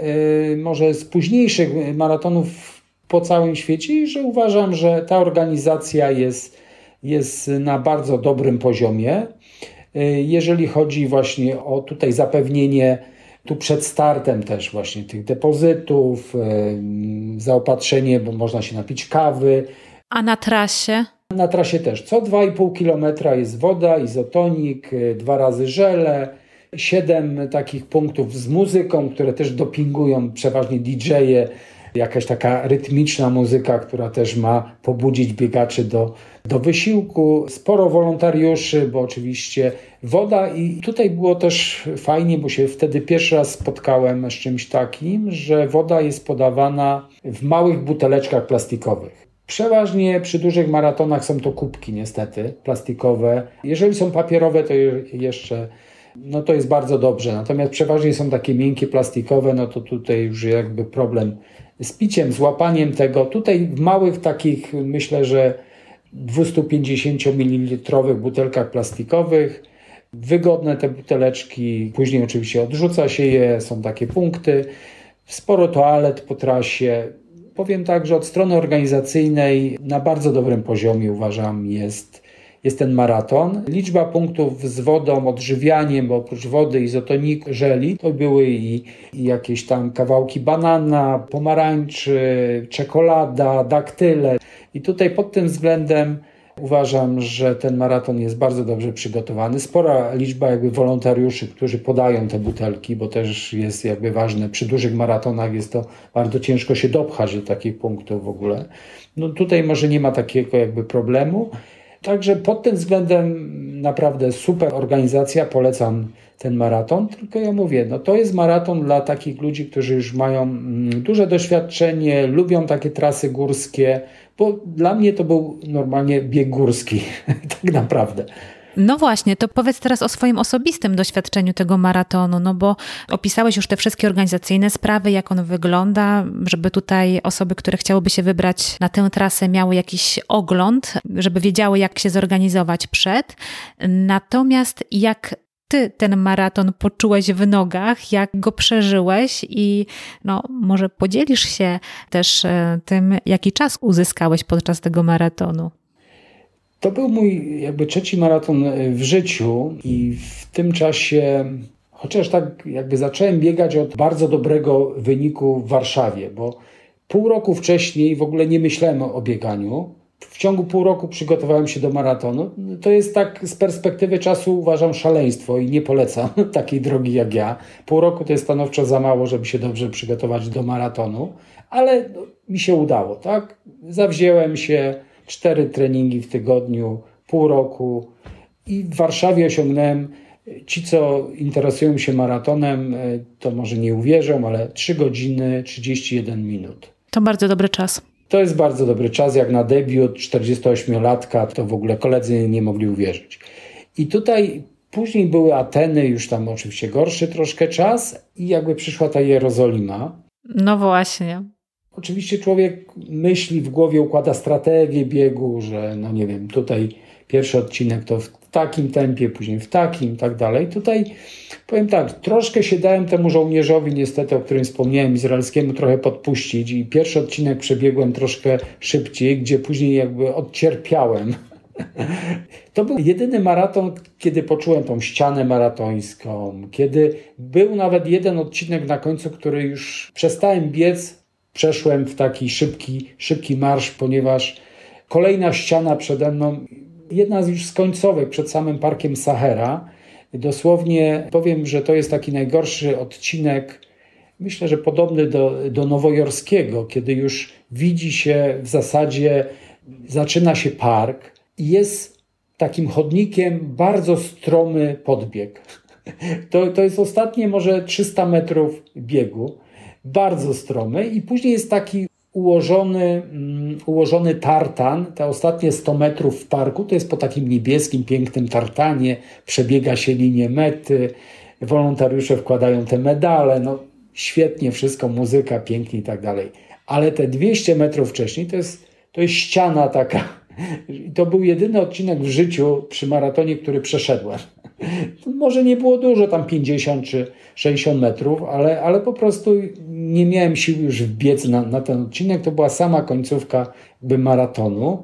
y, może z późniejszych maratonów po całym świecie, i że uważam, że ta organizacja jest, jest na bardzo dobrym poziomie. Y, jeżeli chodzi właśnie o tutaj zapewnienie tu przed startem też właśnie tych depozytów, y, zaopatrzenie, bo można się napić kawy. A na trasie? Na trasie też. Co 2,5 km jest woda, izotonik, dwa razy żele, siedem takich punktów z muzyką, które też dopingują przeważnie DJ-e, jakaś taka rytmiczna muzyka, która też ma pobudzić biegaczy do, do wysiłku. Sporo wolontariuszy, bo oczywiście woda i tutaj było też fajnie, bo się wtedy pierwszy raz spotkałem z czymś takim, że woda jest podawana w małych buteleczkach plastikowych. Przeważnie przy dużych maratonach są to kubki, niestety, plastikowe. Jeżeli są papierowe, to jeszcze no to jest bardzo dobrze. Natomiast przeważnie są takie miękkie, plastikowe, no to tutaj już jakby problem z piciem, z łapaniem tego. Tutaj w małych takich, myślę, że 250 ml butelkach plastikowych, wygodne te buteleczki, później oczywiście odrzuca się je, są takie punkty, sporo toalet po trasie. Powiem tak, że od strony organizacyjnej na bardzo dobrym poziomie uważam jest jest ten maraton. Liczba punktów z wodą, odżywianiem, bo oprócz wody, izotoniku, żeli, to były i, i jakieś tam kawałki banana, pomarańczy, czekolada, daktyle. I tutaj pod tym względem Uważam, że ten maraton jest bardzo dobrze przygotowany. Spora liczba jakby wolontariuszy, którzy podają te butelki, bo też jest jakby ważne. Przy dużych maratonach jest to bardzo ciężko się dopchać do takich punktów w ogóle. No tutaj może nie ma takiego jakby problemu. Także pod tym względem naprawdę super organizacja, polecam ten maraton, tylko ja mówię, no to jest maraton dla takich ludzi, którzy już mają mm, duże doświadczenie, lubią takie trasy górskie, bo dla mnie to był normalnie bieg górski, tak naprawdę. No właśnie, to powiedz teraz o swoim osobistym doświadczeniu tego maratonu, no bo opisałeś już te wszystkie organizacyjne sprawy, jak on wygląda, żeby tutaj osoby, które chciałyby się wybrać na tę trasę, miały jakiś ogląd, żeby wiedziały, jak się zorganizować przed. Natomiast jak ty ten maraton poczułeś w nogach, jak go przeżyłeś i no, może podzielisz się też e, tym, jaki czas uzyskałeś podczas tego maratonu. To był mój jakby trzeci maraton e, w życiu i w tym czasie, chociaż tak jakby zacząłem biegać od bardzo dobrego wyniku w Warszawie, bo pół roku wcześniej w ogóle nie myślałem o bieganiu. W ciągu pół roku przygotowałem się do maratonu. To jest tak z perspektywy czasu uważam szaleństwo i nie polecam takiej drogi jak ja. Pół roku to jest stanowczo za mało, żeby się dobrze przygotować do maratonu, ale no, mi się udało, tak? Zawzięłem się, cztery treningi w tygodniu, pół roku i w Warszawie osiągnąłem. Ci, co interesują się maratonem, e, to może nie uwierzą, ale 3 godziny 31 minut. To bardzo dobry czas. To jest bardzo dobry czas, jak na debiut 48-latka, to w ogóle koledzy nie mogli uwierzyć. I tutaj później były Ateny, już tam oczywiście gorszy troszkę czas i jakby przyszła ta Jerozolima. No właśnie. Oczywiście człowiek myśli w głowie, układa strategię biegu, że no nie wiem, tutaj pierwszy odcinek to w takim tempie, później w takim, tak dalej. Tutaj powiem tak, troszkę się dałem temu żołnierzowi, niestety, o którym wspomniałem, izraelskiemu, trochę podpuścić i pierwszy odcinek przebiegłem troszkę szybciej, gdzie później jakby odcierpiałem To był jedyny maraton, kiedy poczułem tą ścianę maratońską, kiedy był nawet jeden odcinek na końcu, który już przestałem biec, przeszłem w taki szybki, szybki marsz, ponieważ kolejna ściana przede mną, jedna z już z końcówek przed samym parkiem Sahara. Dosłownie powiem, że to jest taki najgorszy odcinek, myślę, że podobny do, do nowojorskiego, kiedy już widzi się w zasadzie, zaczyna się park i jest takim chodnikiem bardzo stromy podbieg. To, to jest ostatnie może 300 metrów biegu, bardzo stromy i później jest taki ułożony, um, ułożony tartan, te ostatnie 100 metrów w parku, to jest po takim niebieskim, pięknym tartanie, przebiega się linię mety, wolontariusze wkładają te medale, no świetnie wszystko, muzyka, pięknie i tak dalej. Ale te 200 metrów wcześniej to jest, to jest ściana taka. To był jedyny odcinek w życiu przy maratonie, który przeszedłem. Może nie było dużo, tam 50 czy 60 metrów, ale, ale po prostu nie miałem sił już wbiec na, na ten odcinek. To była sama końcówka jakby maratonu.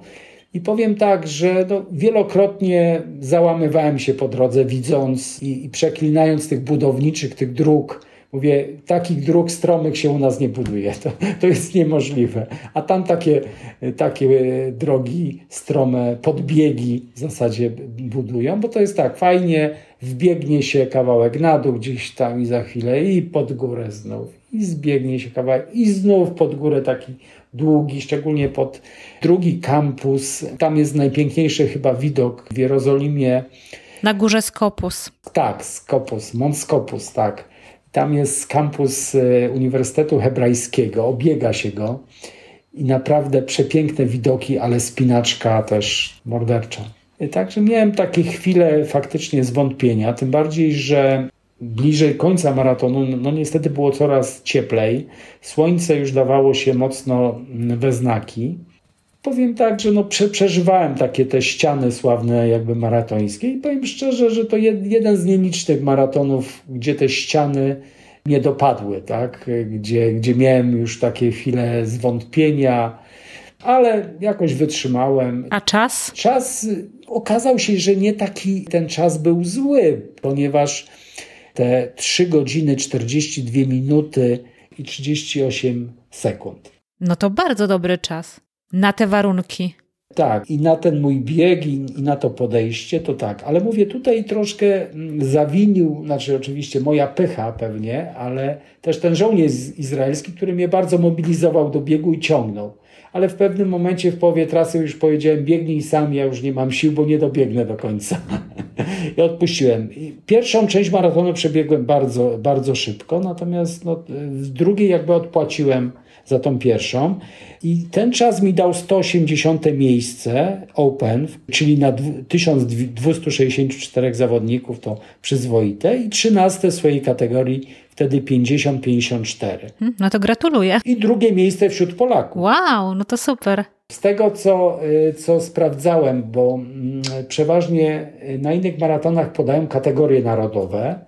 I powiem tak, że no, wielokrotnie załamywałem się po drodze, widząc i, i przeklinając tych budowniczych, tych dróg, Mówię, takich dróg stromych się u nas nie buduje. To, to jest niemożliwe. A tam takie, takie drogi strome, podbiegi w zasadzie budują, bo to jest tak, fajnie wbiegnie się kawałek na dół gdzieś tam i za chwilę i pod górę znów. I zbiegnie się kawałek i znów pod górę taki długi, szczególnie pod drugi kampus. Tam jest najpiękniejszy chyba widok w Jerozolimie. Na górze Skopus. Tak, Skopus, Mont Skopus, tak tam jest kampus e, Uniwersytetu Hebrajskiego, obiega się go i naprawdę przepiękne widoki, ale spinaczka też mordercza. E, także miałem takie chwile faktycznie zwątpienia, tym bardziej, że bliżej końca maratonu, no niestety było coraz cieplej. Słońce już dawało się mocno we znaki. Powiem tak, że no prze, przeżywałem takie te ściany sławne jakby maratońskie i powiem szczerze, że to jed, jeden z nielicznych maratonów, gdzie te ściany nie dopadły, tak? gdzie, gdzie miałem już takie chwile zwątpienia, ale jakoś wytrzymałem. A czas? Czas okazał się, że nie taki ten czas był zły, ponieważ te 3 godziny 42 minuty i 38 sekund. No to bardzo dobry czas na te warunki. Tak, i na ten mój bieg, i, i, na to podejście, to tak. Ale mówię, tutaj troszkę mm, zawinił, znaczy oczywiście moja pycha pewnie, ale też ten żołnierz izraelski, który mnie bardzo mobilizował do biegu i ciągnął. Ale w pewnym momencie w połowie trasy już powiedziałem, biegnij sam, ja już nie mam sił, bo nie dobiegnę do końca. I odpuściłem. Pierwszą część maratonu przebiegłem bardzo, bardzo szybko, natomiast no, w drugiej jakby odpłaciłem za tą pierwszą. I ten czas mi dał 180 miejsce Open, czyli na 1264 zawodników, to przyzwoite, i 13 swojej kategorii, wtedy 50-54. Hmm, no to gratuluję. I drugie miejsce wśród Polaków. Wow, no to super. Z tego, co, y, co sprawdzałem, bo mm, przeważnie na innych maratonach podają kategorie narodowe,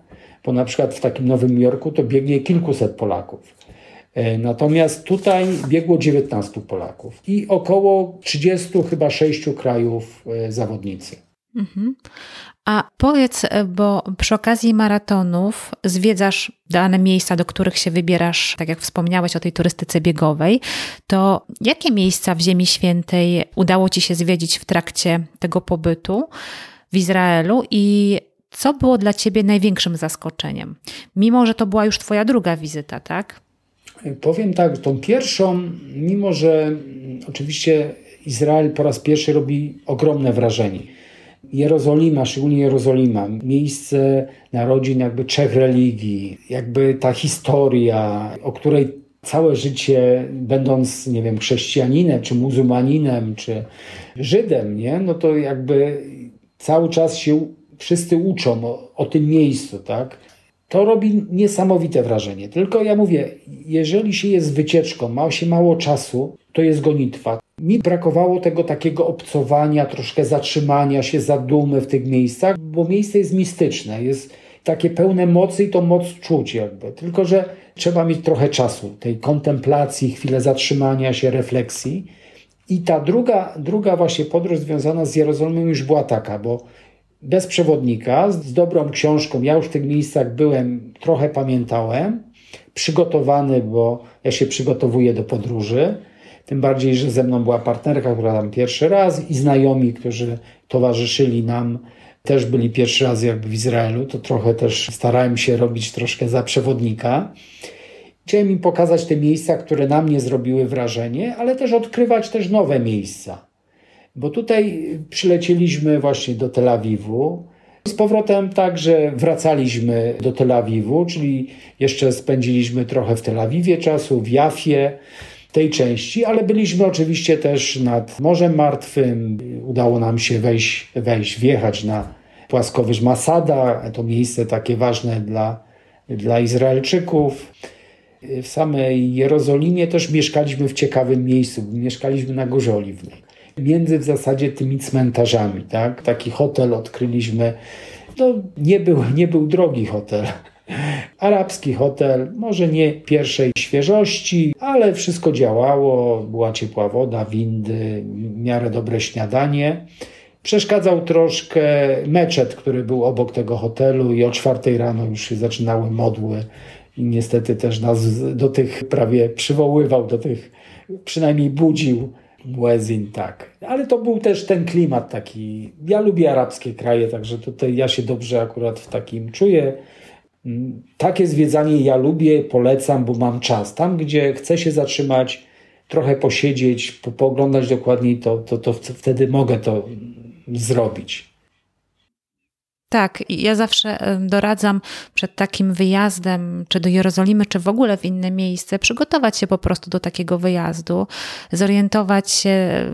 bo na przykład w takim Nowym Jorku to biegnie kilkuset Polaków. E, natomiast tutaj biegło 19 Polaków i około 30 chyba 6 krajów e, zawodnicy. Mhm. A powiedz, e, bo przy okazji maratonów zwiedzasz dane miejsca, do których się wybierasz, tak jak wspomniałeś o tej turystyce biegowej, to jakie miejsca w Ziemi Świętej udało Ci się zwiedzić w trakcie tego pobytu w Izraelu i co było dla Ciebie największym zaskoczeniem? Mimo, że to była już Twoja druga wizyta, tak? Powiem tak, tą pierwszą, mimo że oczywiście Izrael po raz pierwszy robi ogromne wrażenie. Jerozolima, szczególnie Jerozolima, miejsce narodzin jakby trzech religii, jakby ta historia, o której całe życie, będąc, nie wiem, chrześcijaninem, czy muzułmaninem, czy Żydem, nie, no to jakby cały czas się wszyscy uczą o, o tym miejscu, tak? To robi niesamowite wrażenie. Tylko ja mówię, jeżeli się jest wycieczką, ma się mało czasu, to jest gonitwa. Mi brakowało tego takiego obcowania, troszkę zatrzymania się, zadumy w tych miejscach, bo miejsce jest mistyczne, jest takie pełne mocy i to moc czuć jakby. Tylko, że trzeba mieć trochę czasu, tej kontemplacji, chwilę zatrzymania się, refleksji. I ta druga, druga właśnie podróż związana z Jerozolimą już była taka, bo bez przewodnika, z dobrą książką, ja już w tych miejscach byłem, trochę pamiętałem, przygotowany, bo ja się przygotowuję do podróży. Tym bardziej, że ze mną była partnerka, która tam pierwszy raz i znajomi, którzy towarzyszyli nam, też byli pierwszy raz jakby w Izraelu, to trochę też starałem się robić troszkę za przewodnika. Chciałem im pokazać te miejsca, które na mnie zrobiły wrażenie, ale też odkrywać też nowe miejsca. Bo tutaj przylecieliśmy właśnie do Tel Awiwu. Z powrotem także wracaliśmy do Tel Awiwu, czyli jeszcze spędziliśmy trochę w Tel Awiwie czasu, w Jafie, tej części, ale byliśmy oczywiście też nad Morzem Martwym. Udało nam się wejść, wejść wjechać na płaskowyż Masada, to miejsce takie ważne dla, dla Izraelczyków. W samej Jerozolimie też mieszkaliśmy w ciekawym miejscu, mieszkaliśmy na Górze Oliwnej. Między w zasadzie tymi cmentarzami, tak? Taki hotel odkryliśmy. No, nie był, nie był drogi hotel. Arabski hotel, może nie pierwszej świeżości, ale wszystko działało. Była ciepła woda, windy, w miarę dobre śniadanie. Przeszkadzał troszkę meczet, który był obok tego hotelu i o czwartej rano już się zaczynały modły i niestety też nas do tych prawie przywoływał, do tych przynajmniej budził Muezin, tak. Ale to był też ten klimat taki. Ja lubię arabskie kraje, także tutaj ja się dobrze akurat w takim czuję. Takie zwiedzanie ja lubię, polecam, bo mam czas. Tam, gdzie chcę się zatrzymać, trochę posiedzieć, po, pooglądać dokładniej, to, to, to wtedy mogę to zrobić. Tak, ja zawsze doradzam przed takim wyjazdem, czy do Jerozolimy, czy w ogóle w inne miejsce, przygotować się po prostu do takiego wyjazdu, zorientować się,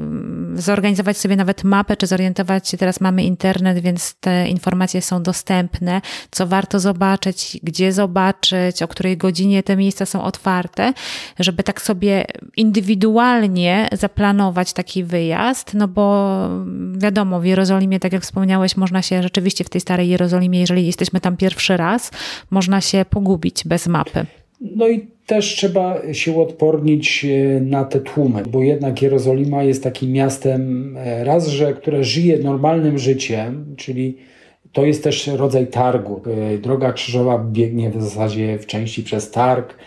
zorganizować sobie nawet mapę, czy zorientować się, teraz mamy internet, więc te informacje są dostępne, co warto zobaczyć, gdzie zobaczyć, o której godzinie te miejsca są otwarte, żeby tak sobie indywidualnie zaplanować taki wyjazd, no bo wiadomo, w Jerozolimie, tak jak wspomniałeś, można się rzeczywiście w tej Starej Jerozolimie, jeżeli jesteśmy tam pierwszy raz, można się pogubić bez mapy. No i też trzeba się odpornić e, na te tłumy, bo jednak Jerozolima jest takim miastem e, raz, że które żyje normalnym życiem, czyli to jest też rodzaj targu. E, droga krzyżowa biegnie w zasadzie w części przez targ.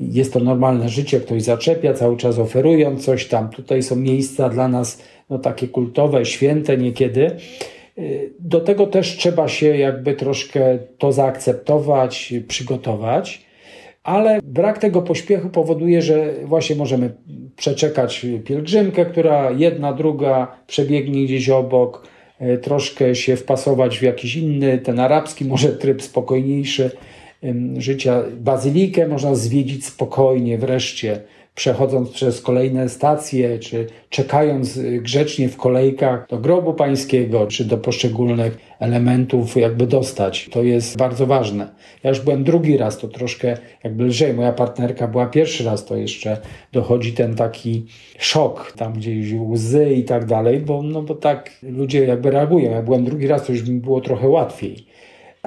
Jest to normalne życie, ktoś zaczepia, cały czas oferując coś tam. Tutaj są miejsca dla nas no, takie kultowe, święte niekiedy. Do tego też trzeba się jakby troszkę to zaakceptować, przygotować, ale brak tego pośpiechu powoduje, że właśnie możemy przeczekać pielgrzymkę, która jedna, druga przebiegnie gdzieś obok, e, troszkę się wpasować w jakiś inny, ten arabski, może tryb spokojniejszy życia. Bazylikę można zwiedzić spokojnie wreszcie przechodząc przez kolejne stacje, czy czekając grzecznie w kolejkach do grobu pańskiego, czy do poszczególnych elementów jakby dostać. To jest bardzo ważne. Ja już byłem drugi raz, to troszkę jakby lżej. Moja partnerka była pierwszy raz, to jeszcze dochodzi ten taki szok, tam gdzieś łzy i tak dalej, bo, no bo tak ludzie jakby reagują. Ja byłem drugi raz, to już mi było trochę łatwiej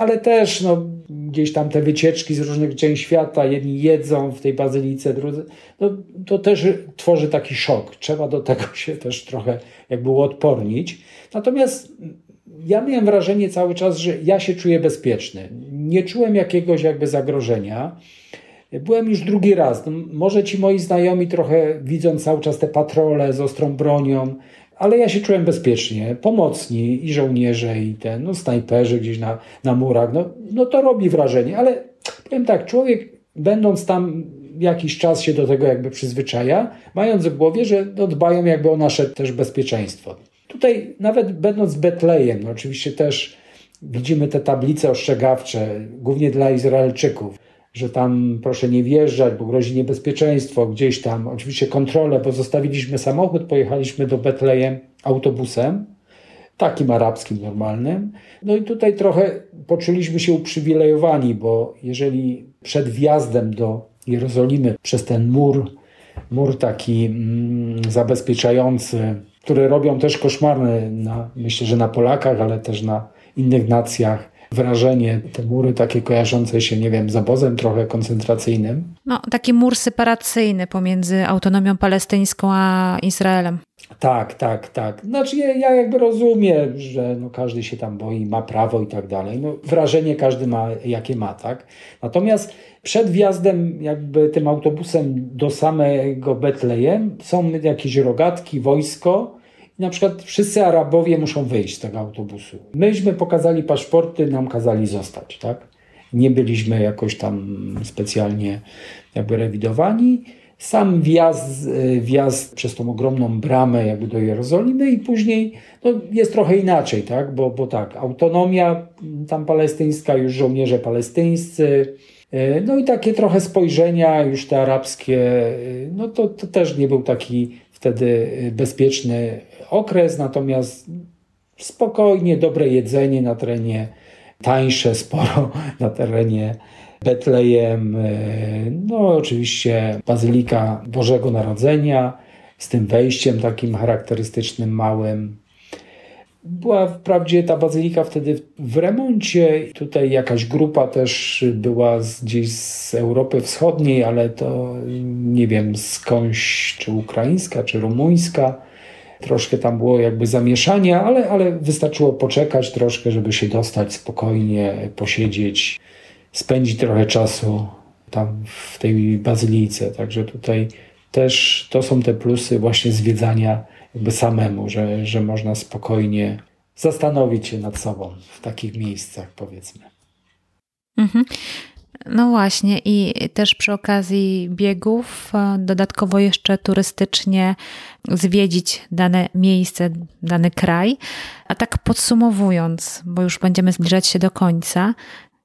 ale też no, gdzieś tam te wycieczki z różnych części świata, jedni jedzą w tej bazylice, drudzy, no, to też tworzy taki szok. Trzeba do tego się też trochę jakby uodpornić. Natomiast ja miałem wrażenie cały czas, że ja się czuję bezpieczny. Nie czułem jakiegoś jakby zagrożenia. Byłem już drugi raz. No, może ci moi znajomi trochę widząc cały czas te patrole z ostrą bronią, ale ja się czułem bezpiecznie, pomocni i żołnierze, i ten, no, snajperzy gdzieś na, na murach, no, no to robi wrażenie, ale powiem tak, człowiek będąc tam jakiś czas się do tego jakby przyzwyczaja, mając w głowie, że no, dbają jakby o nasze też bezpieczeństwo. Tutaj nawet będąc Betlejem, no oczywiście też widzimy te tablice ostrzegawcze, głównie dla Izraelczyków że tam proszę nie wjeżdżać, bo grozi niebezpieczeństwo, gdzieś tam. Oczywiście kontrolę, bo zostawiliśmy samochód, pojechaliśmy do Betlejem autobusem, takim arabskim normalnym. No i tutaj trochę poczuliśmy się uprzywilejowani, bo jeżeli przed wjazdem do Jerozolimy przez ten mur, mur taki mm, zabezpieczający, które robią też koszmarne, na, myślę, że na Polakach, ale też na innych nacjach, wrażenie, te mury takie kojarzące się, nie wiem, z obozem trochę koncentracyjnym. No, taki mur separacyjny pomiędzy autonomią palestyńską a Izraelem. Tak, tak, tak. Znaczy ja, ja jakby rozumiem, że no każdy się tam boi, ma prawo i tak dalej. No, wrażenie każdy ma, jakie ma, tak? Natomiast przed wjazdem jakby tym autobusem do samego Betlejem są jakieś rogatki, wojsko na przykład wszyscy Arabowie muszą wyjść z tego autobusu. Myśmy pokazali paszporty, nam kazali zostać, tak? Nie byliśmy jakoś tam specjalnie jakby rewidowani sam wjazd, e, wjazd przez tą ogromną bramę jakby do Jerozolimy i później no, jest trochę inaczej, tak? Bo, bo tak, autonomia tam palestyńska, już żołnierze palestyńscy, e, no i takie trochę spojrzenia już te arabskie, e, no to, to też nie był taki wtedy bezpieczny okres, natomiast spokojnie, dobre jedzenie na terenie, tańsze sporo na terenie Betlejem, e, no oczywiście Bazylika Bożego Narodzenia z tym wejściem takim charakterystycznym, małym. Była wprawdzie ta bazylika wtedy w remoncie. Tutaj jakaś grupa też była gdzieś z Europy Wschodniej, ale to nie wiem skądś, czy ukraińska, czy rumuńska. Troszkę tam było jakby zamieszania, ale, ale wystarczyło poczekać troszkę, żeby się dostać spokojnie, posiedzieć spędzić trochę czasu tam w tej bazylice. Także tutaj też to są te plusy właśnie zwiedzania jakby samemu, że, że można spokojnie zastanowić się nad sobą w takich miejscach, powiedzmy. Mhm. No właśnie, i też przy okazji biegów, e, dodatkowo jeszcze turystycznie zwiedzić dane miejsce, dany kraj. A tak podsumowując, bo już będziemy zbliżać się do końca,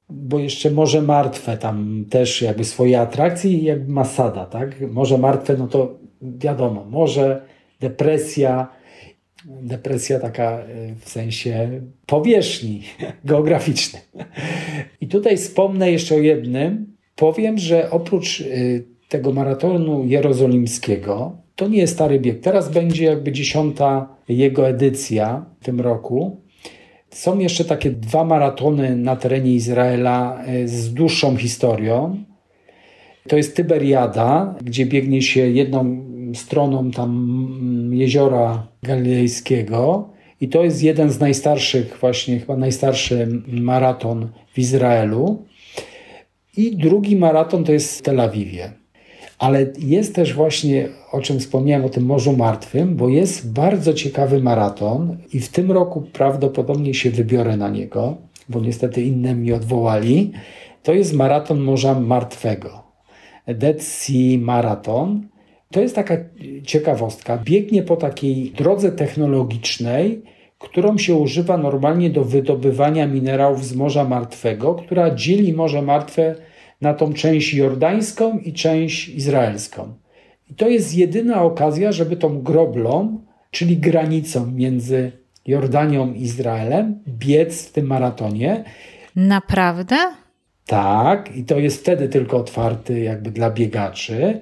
bo jeszcze Morze Martwe tam też jakby swoje atrakcje i jakby Masada, tak? Morze Martwe, no to wiadomo, może depresja, depresja taka e, w sensie powierzchni geograficznej. I tutaj wspomnę jeszcze o jednym. Powiem, że oprócz e, tego maratonu jerozolimskiego, to nie jest stary bieg. Teraz będzie jakby dziesiąta jego edycja w tym roku. Są jeszcze takie dwa maratony na terenie Izraela e, z dłuższą historią. To jest Tyberiada, gdzie biegnie się jedną stroną tam jeziora galilejskiego i to jest jeden z najstarszych, właśnie chyba najstarszy maraton w Izraelu. I drugi maraton to jest w Tel Awiwie. Ale jest też właśnie, o czym wspomniałem, o tym Morzu Martwym, bo jest bardzo ciekawy maraton i w tym roku prawdopodobnie się wybiorę na niego, bo niestety inne mi odwołali. To jest maraton Morza Martwego. Dead Sea Marathon. To jest taka ciekawostka. Biegnie po takiej drodze technologicznej, którą się używa normalnie do wydobywania minerałów z Morza Martwego, która dzieli Morze Martwe na tą część jordańską i część izraelską. I to jest jedyna okazja, żeby tą groblą, czyli granicą między Jordanią i Izraelem, biec w tym maratonie. Naprawdę? Tak, i to jest wtedy tylko otwarty jakby dla biegaczy.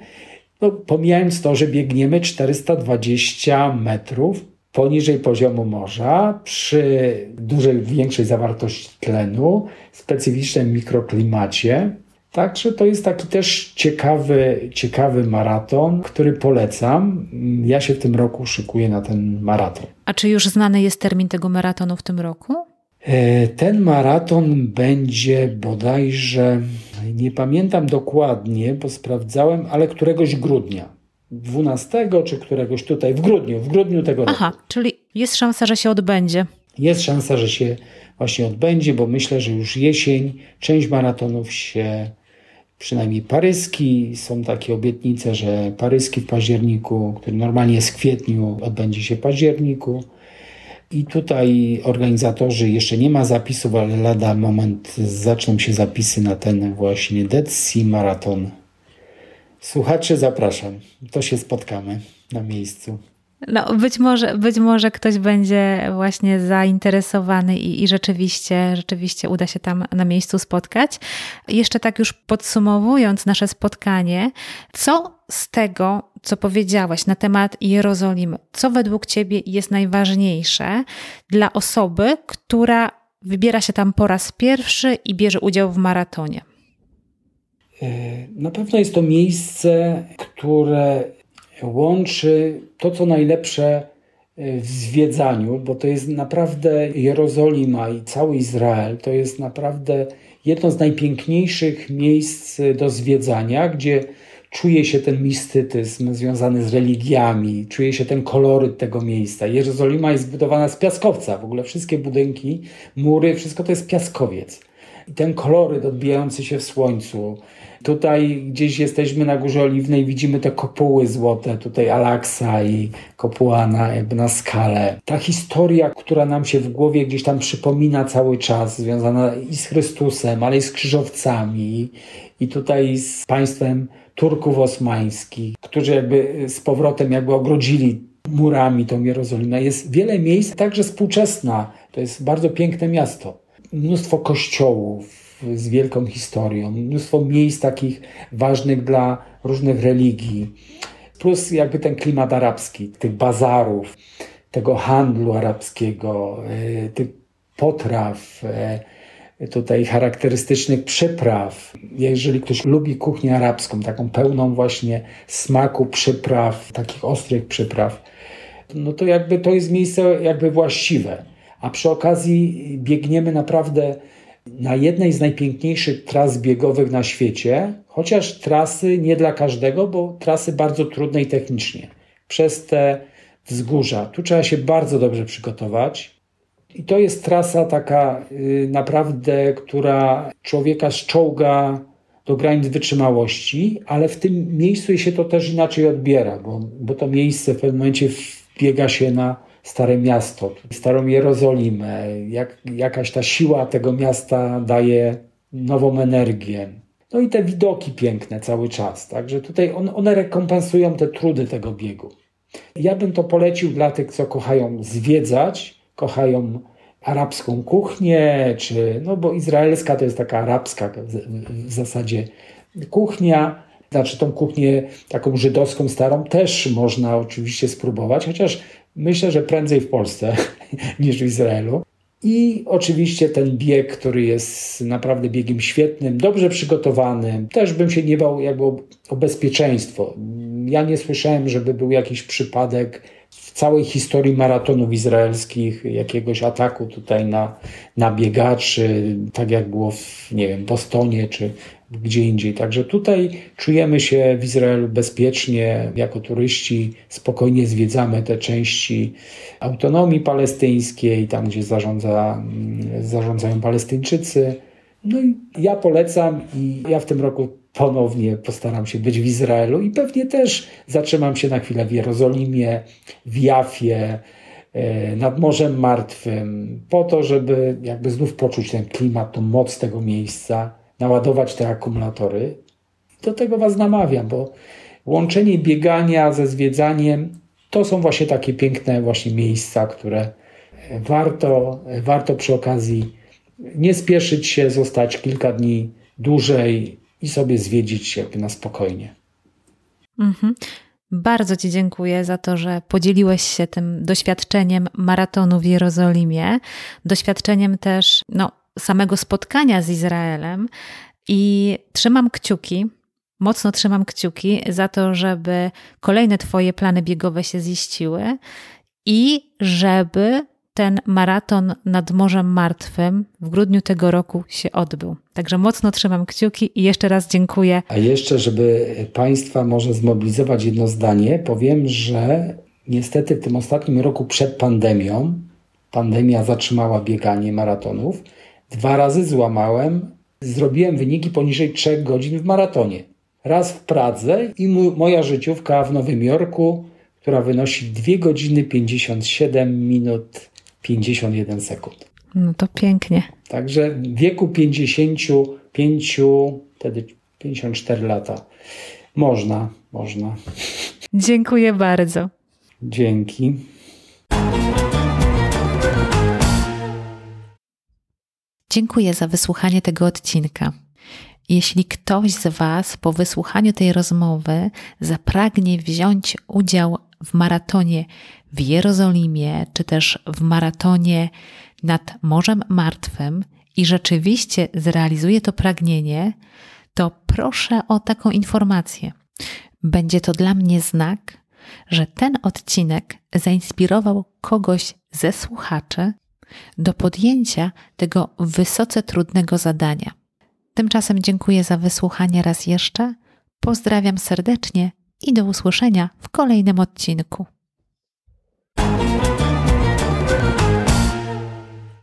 No, pomijając to, że biegniemy 420 metrów poniżej poziomu morza, przy dużej, większej zawartości tlenu, specyficznym mikroklimacie. Także to jest taki też ciekawy, ciekawy maraton, który polecam. Ja się w tym roku szykuję na ten maraton. A czy już znany jest termin tego maratonu w tym roku? E, ten maraton będzie bodajże, nie pamiętam dokładnie, bo sprawdzałem, ale któregoś grudnia. 12 czy któregoś tutaj, w grudniu, w grudniu tego roku. Aha, czyli jest szansa, że się odbędzie. Jest szansa, że się właśnie odbędzie, bo myślę, że już jesień część maratonów się przynajmniej paryski. Są takie obietnice, że paryski w październiku, który normalnie jest w kwietniu, odbędzie się w październiku. I tutaj organizatorzy, jeszcze nie ma zapisów, ale lada moment zaczną się zapisy na ten właśnie Dead Sea Marathon. Słuchacze zapraszam, to się spotkamy na miejscu. No, być może, być może ktoś będzie właśnie zainteresowany i, i rzeczywiście, rzeczywiście uda się tam na miejscu spotkać. Jeszcze tak już podsumowując nasze spotkanie, co z tego, co powiedziałaś na temat Jerozolimy, co według Ciebie jest najważniejsze dla osoby, która wybiera się tam po raz pierwszy i bierze udział w maratonie? E, na pewno jest to miejsce, które łączy to, co najlepsze w zwiedzaniu, bo to jest naprawdę Jerozolima i cały Izrael, to jest naprawdę jedno z najpiękniejszych miejsc do zwiedzania, gdzie czuje się ten mistytyzm związany z religiami, czuje się ten koloryt tego miejsca. Jerozolima jest zbudowana z piaskowca, w ogóle wszystkie budynki, mury, wszystko to jest piaskowiec. I ten koloryt odbijający się w słońcu. Tutaj gdzieś jesteśmy na Górze Oliwnej, widzimy te kopuły złote, tutaj Alaksa i kopuła na, jakby na skalę. Ta historia, która nam się w głowie gdzieś tam przypomina cały czas, związana i z Chrystusem, ale i z krzyżowcami, i tutaj z państwem Turków osmańskich, którzy jakby z powrotem jakby ogrodzili murami tą Jerozolimę. Jest wiele miejsc, także współczesna. To jest bardzo piękne miasto. Mnóstwo kościołów z wielką historią, mnóstwo miejsc takich ważnych dla różnych religii. Plus jakby ten klimat arabski, tych bazarów, tego handlu arabskiego, e, tych potraw, e, tutaj charakterystycznych przypraw. Jeżeli ktoś lubi kuchnię arabską, taką pełną właśnie smaku przypraw, takich ostrych przypraw, no to jakby to jest miejsce jakby właściwe. A przy okazji biegniemy naprawdę na jednej z najpiękniejszych tras biegowych na świecie, chociaż trasy nie dla każdego, bo trasy bardzo trudne i technicznie. Przez te wzgórza. Tu trzeba się bardzo dobrze przygotować. I to jest trasa taka y, naprawdę, która człowieka szczołga do granic wytrzymałości, ale w tym miejscu się to też inaczej odbiera, bo, bo to miejsce w pewnym momencie wbiega się na Stare Miasto, Starą Jerozolimę. Jak, jakaś ta siła tego miasta daje nową energię. No i te widoki piękne cały czas. Także tutaj on, one rekompensują te trudy tego biegu. Ja bym to polecił dla tych, co kochają zwiedzać, kochają arabską kuchnię, czy, no bo izraelska to jest taka arabska w, zasadzie kuchnia, znaczy tą kuchnię taką żydowską starą też można oczywiście spróbować, chociaż myślę, że prędzej w Polsce niż w Izraelu. I oczywiście ten bieg, który jest naprawdę biegiem świetnym, dobrze przygotowanym. Też bym się nie bał jakby o bezpieczeństwo. Ja nie słyszałem, żeby był jakiś przypadek całej historii maratonów izraelskich jakiegoś ataku tutaj na, na biegaczy, tak jak było w, nie wiem, Bostonie czy gdzie indziej. Także tutaj czujemy się w Izraelu bezpiecznie, jako turyści spokojnie zwiedzamy te części autonomii palestyńskiej, tam gdzie zarządza, zarządzają Palestyńczycy. No i ja polecam i ja w tym roku ponownie postaram się być w Izraelu i pewnie też zatrzymam się na chwilę w Jerozolimie, w Jafie, e, nad Morzem Martwym, po to, żeby jakby znów poczuć ten klimat, tą moc tego miejsca, naładować te akumulatory. Do tego Was namawiam, bo łączenie biegania ze zwiedzaniem to są właśnie takie piękne właśnie miejsca, które warto, warto przy okazji nie spieszyć się, zostać kilka dni dłużej i sobie zwiedzić jakby na spokojnie. Mhm. Bardzo Ci dziękuję za to, że podzieliłeś się tym doświadczeniem maratonu w Jerozolimie, doświadczeniem też no, samego spotkania z Izraelem i trzymam kciuki, mocno trzymam kciuki za to, żeby kolejne Twoje plany biegowe się ziściły i żeby ten maraton nad Morzem Martwym w grudniu tego roku się odbył. Także mocno trzymam kciuki i jeszcze raz dziękuję. A jeszcze, żeby Państwa może zmobilizować jedno zdanie, powiem, że niestety w tym ostatnim roku przed pandemią, pandemia zatrzymała bieganie maratonów, dwa razy złamałem, zrobiłem wyniki poniżej 3 godzin w maratonie. Raz w Pradze i moja życiówka w Nowym Jorku, która wynosi 2 godziny 57 minut 51 sekund. No to pięknie. Także w wieku 55, wtedy 54 lata, można, można. Dziękuję bardzo. Dzięki. Dziękuję za wysłuchanie tego odcinka. Jeśli ktoś z Was po wysłuchaniu tej rozmowy zapragnie wziąć udział w maratonie w Jerozolimie, czy też w maratonie nad Morzem Martwym i rzeczywiście zrealizuje to pragnienie, to proszę o taką informację. Będzie to dla mnie znak, że ten odcinek zainspirował kogoś ze słuchaczy do podjęcia tego wysoce trudnego zadania. Tymczasem dziękuję za wysłuchanie raz jeszcze. Pozdrawiam serdecznie i do usłyszenia w kolejnym odcinku. Thank you.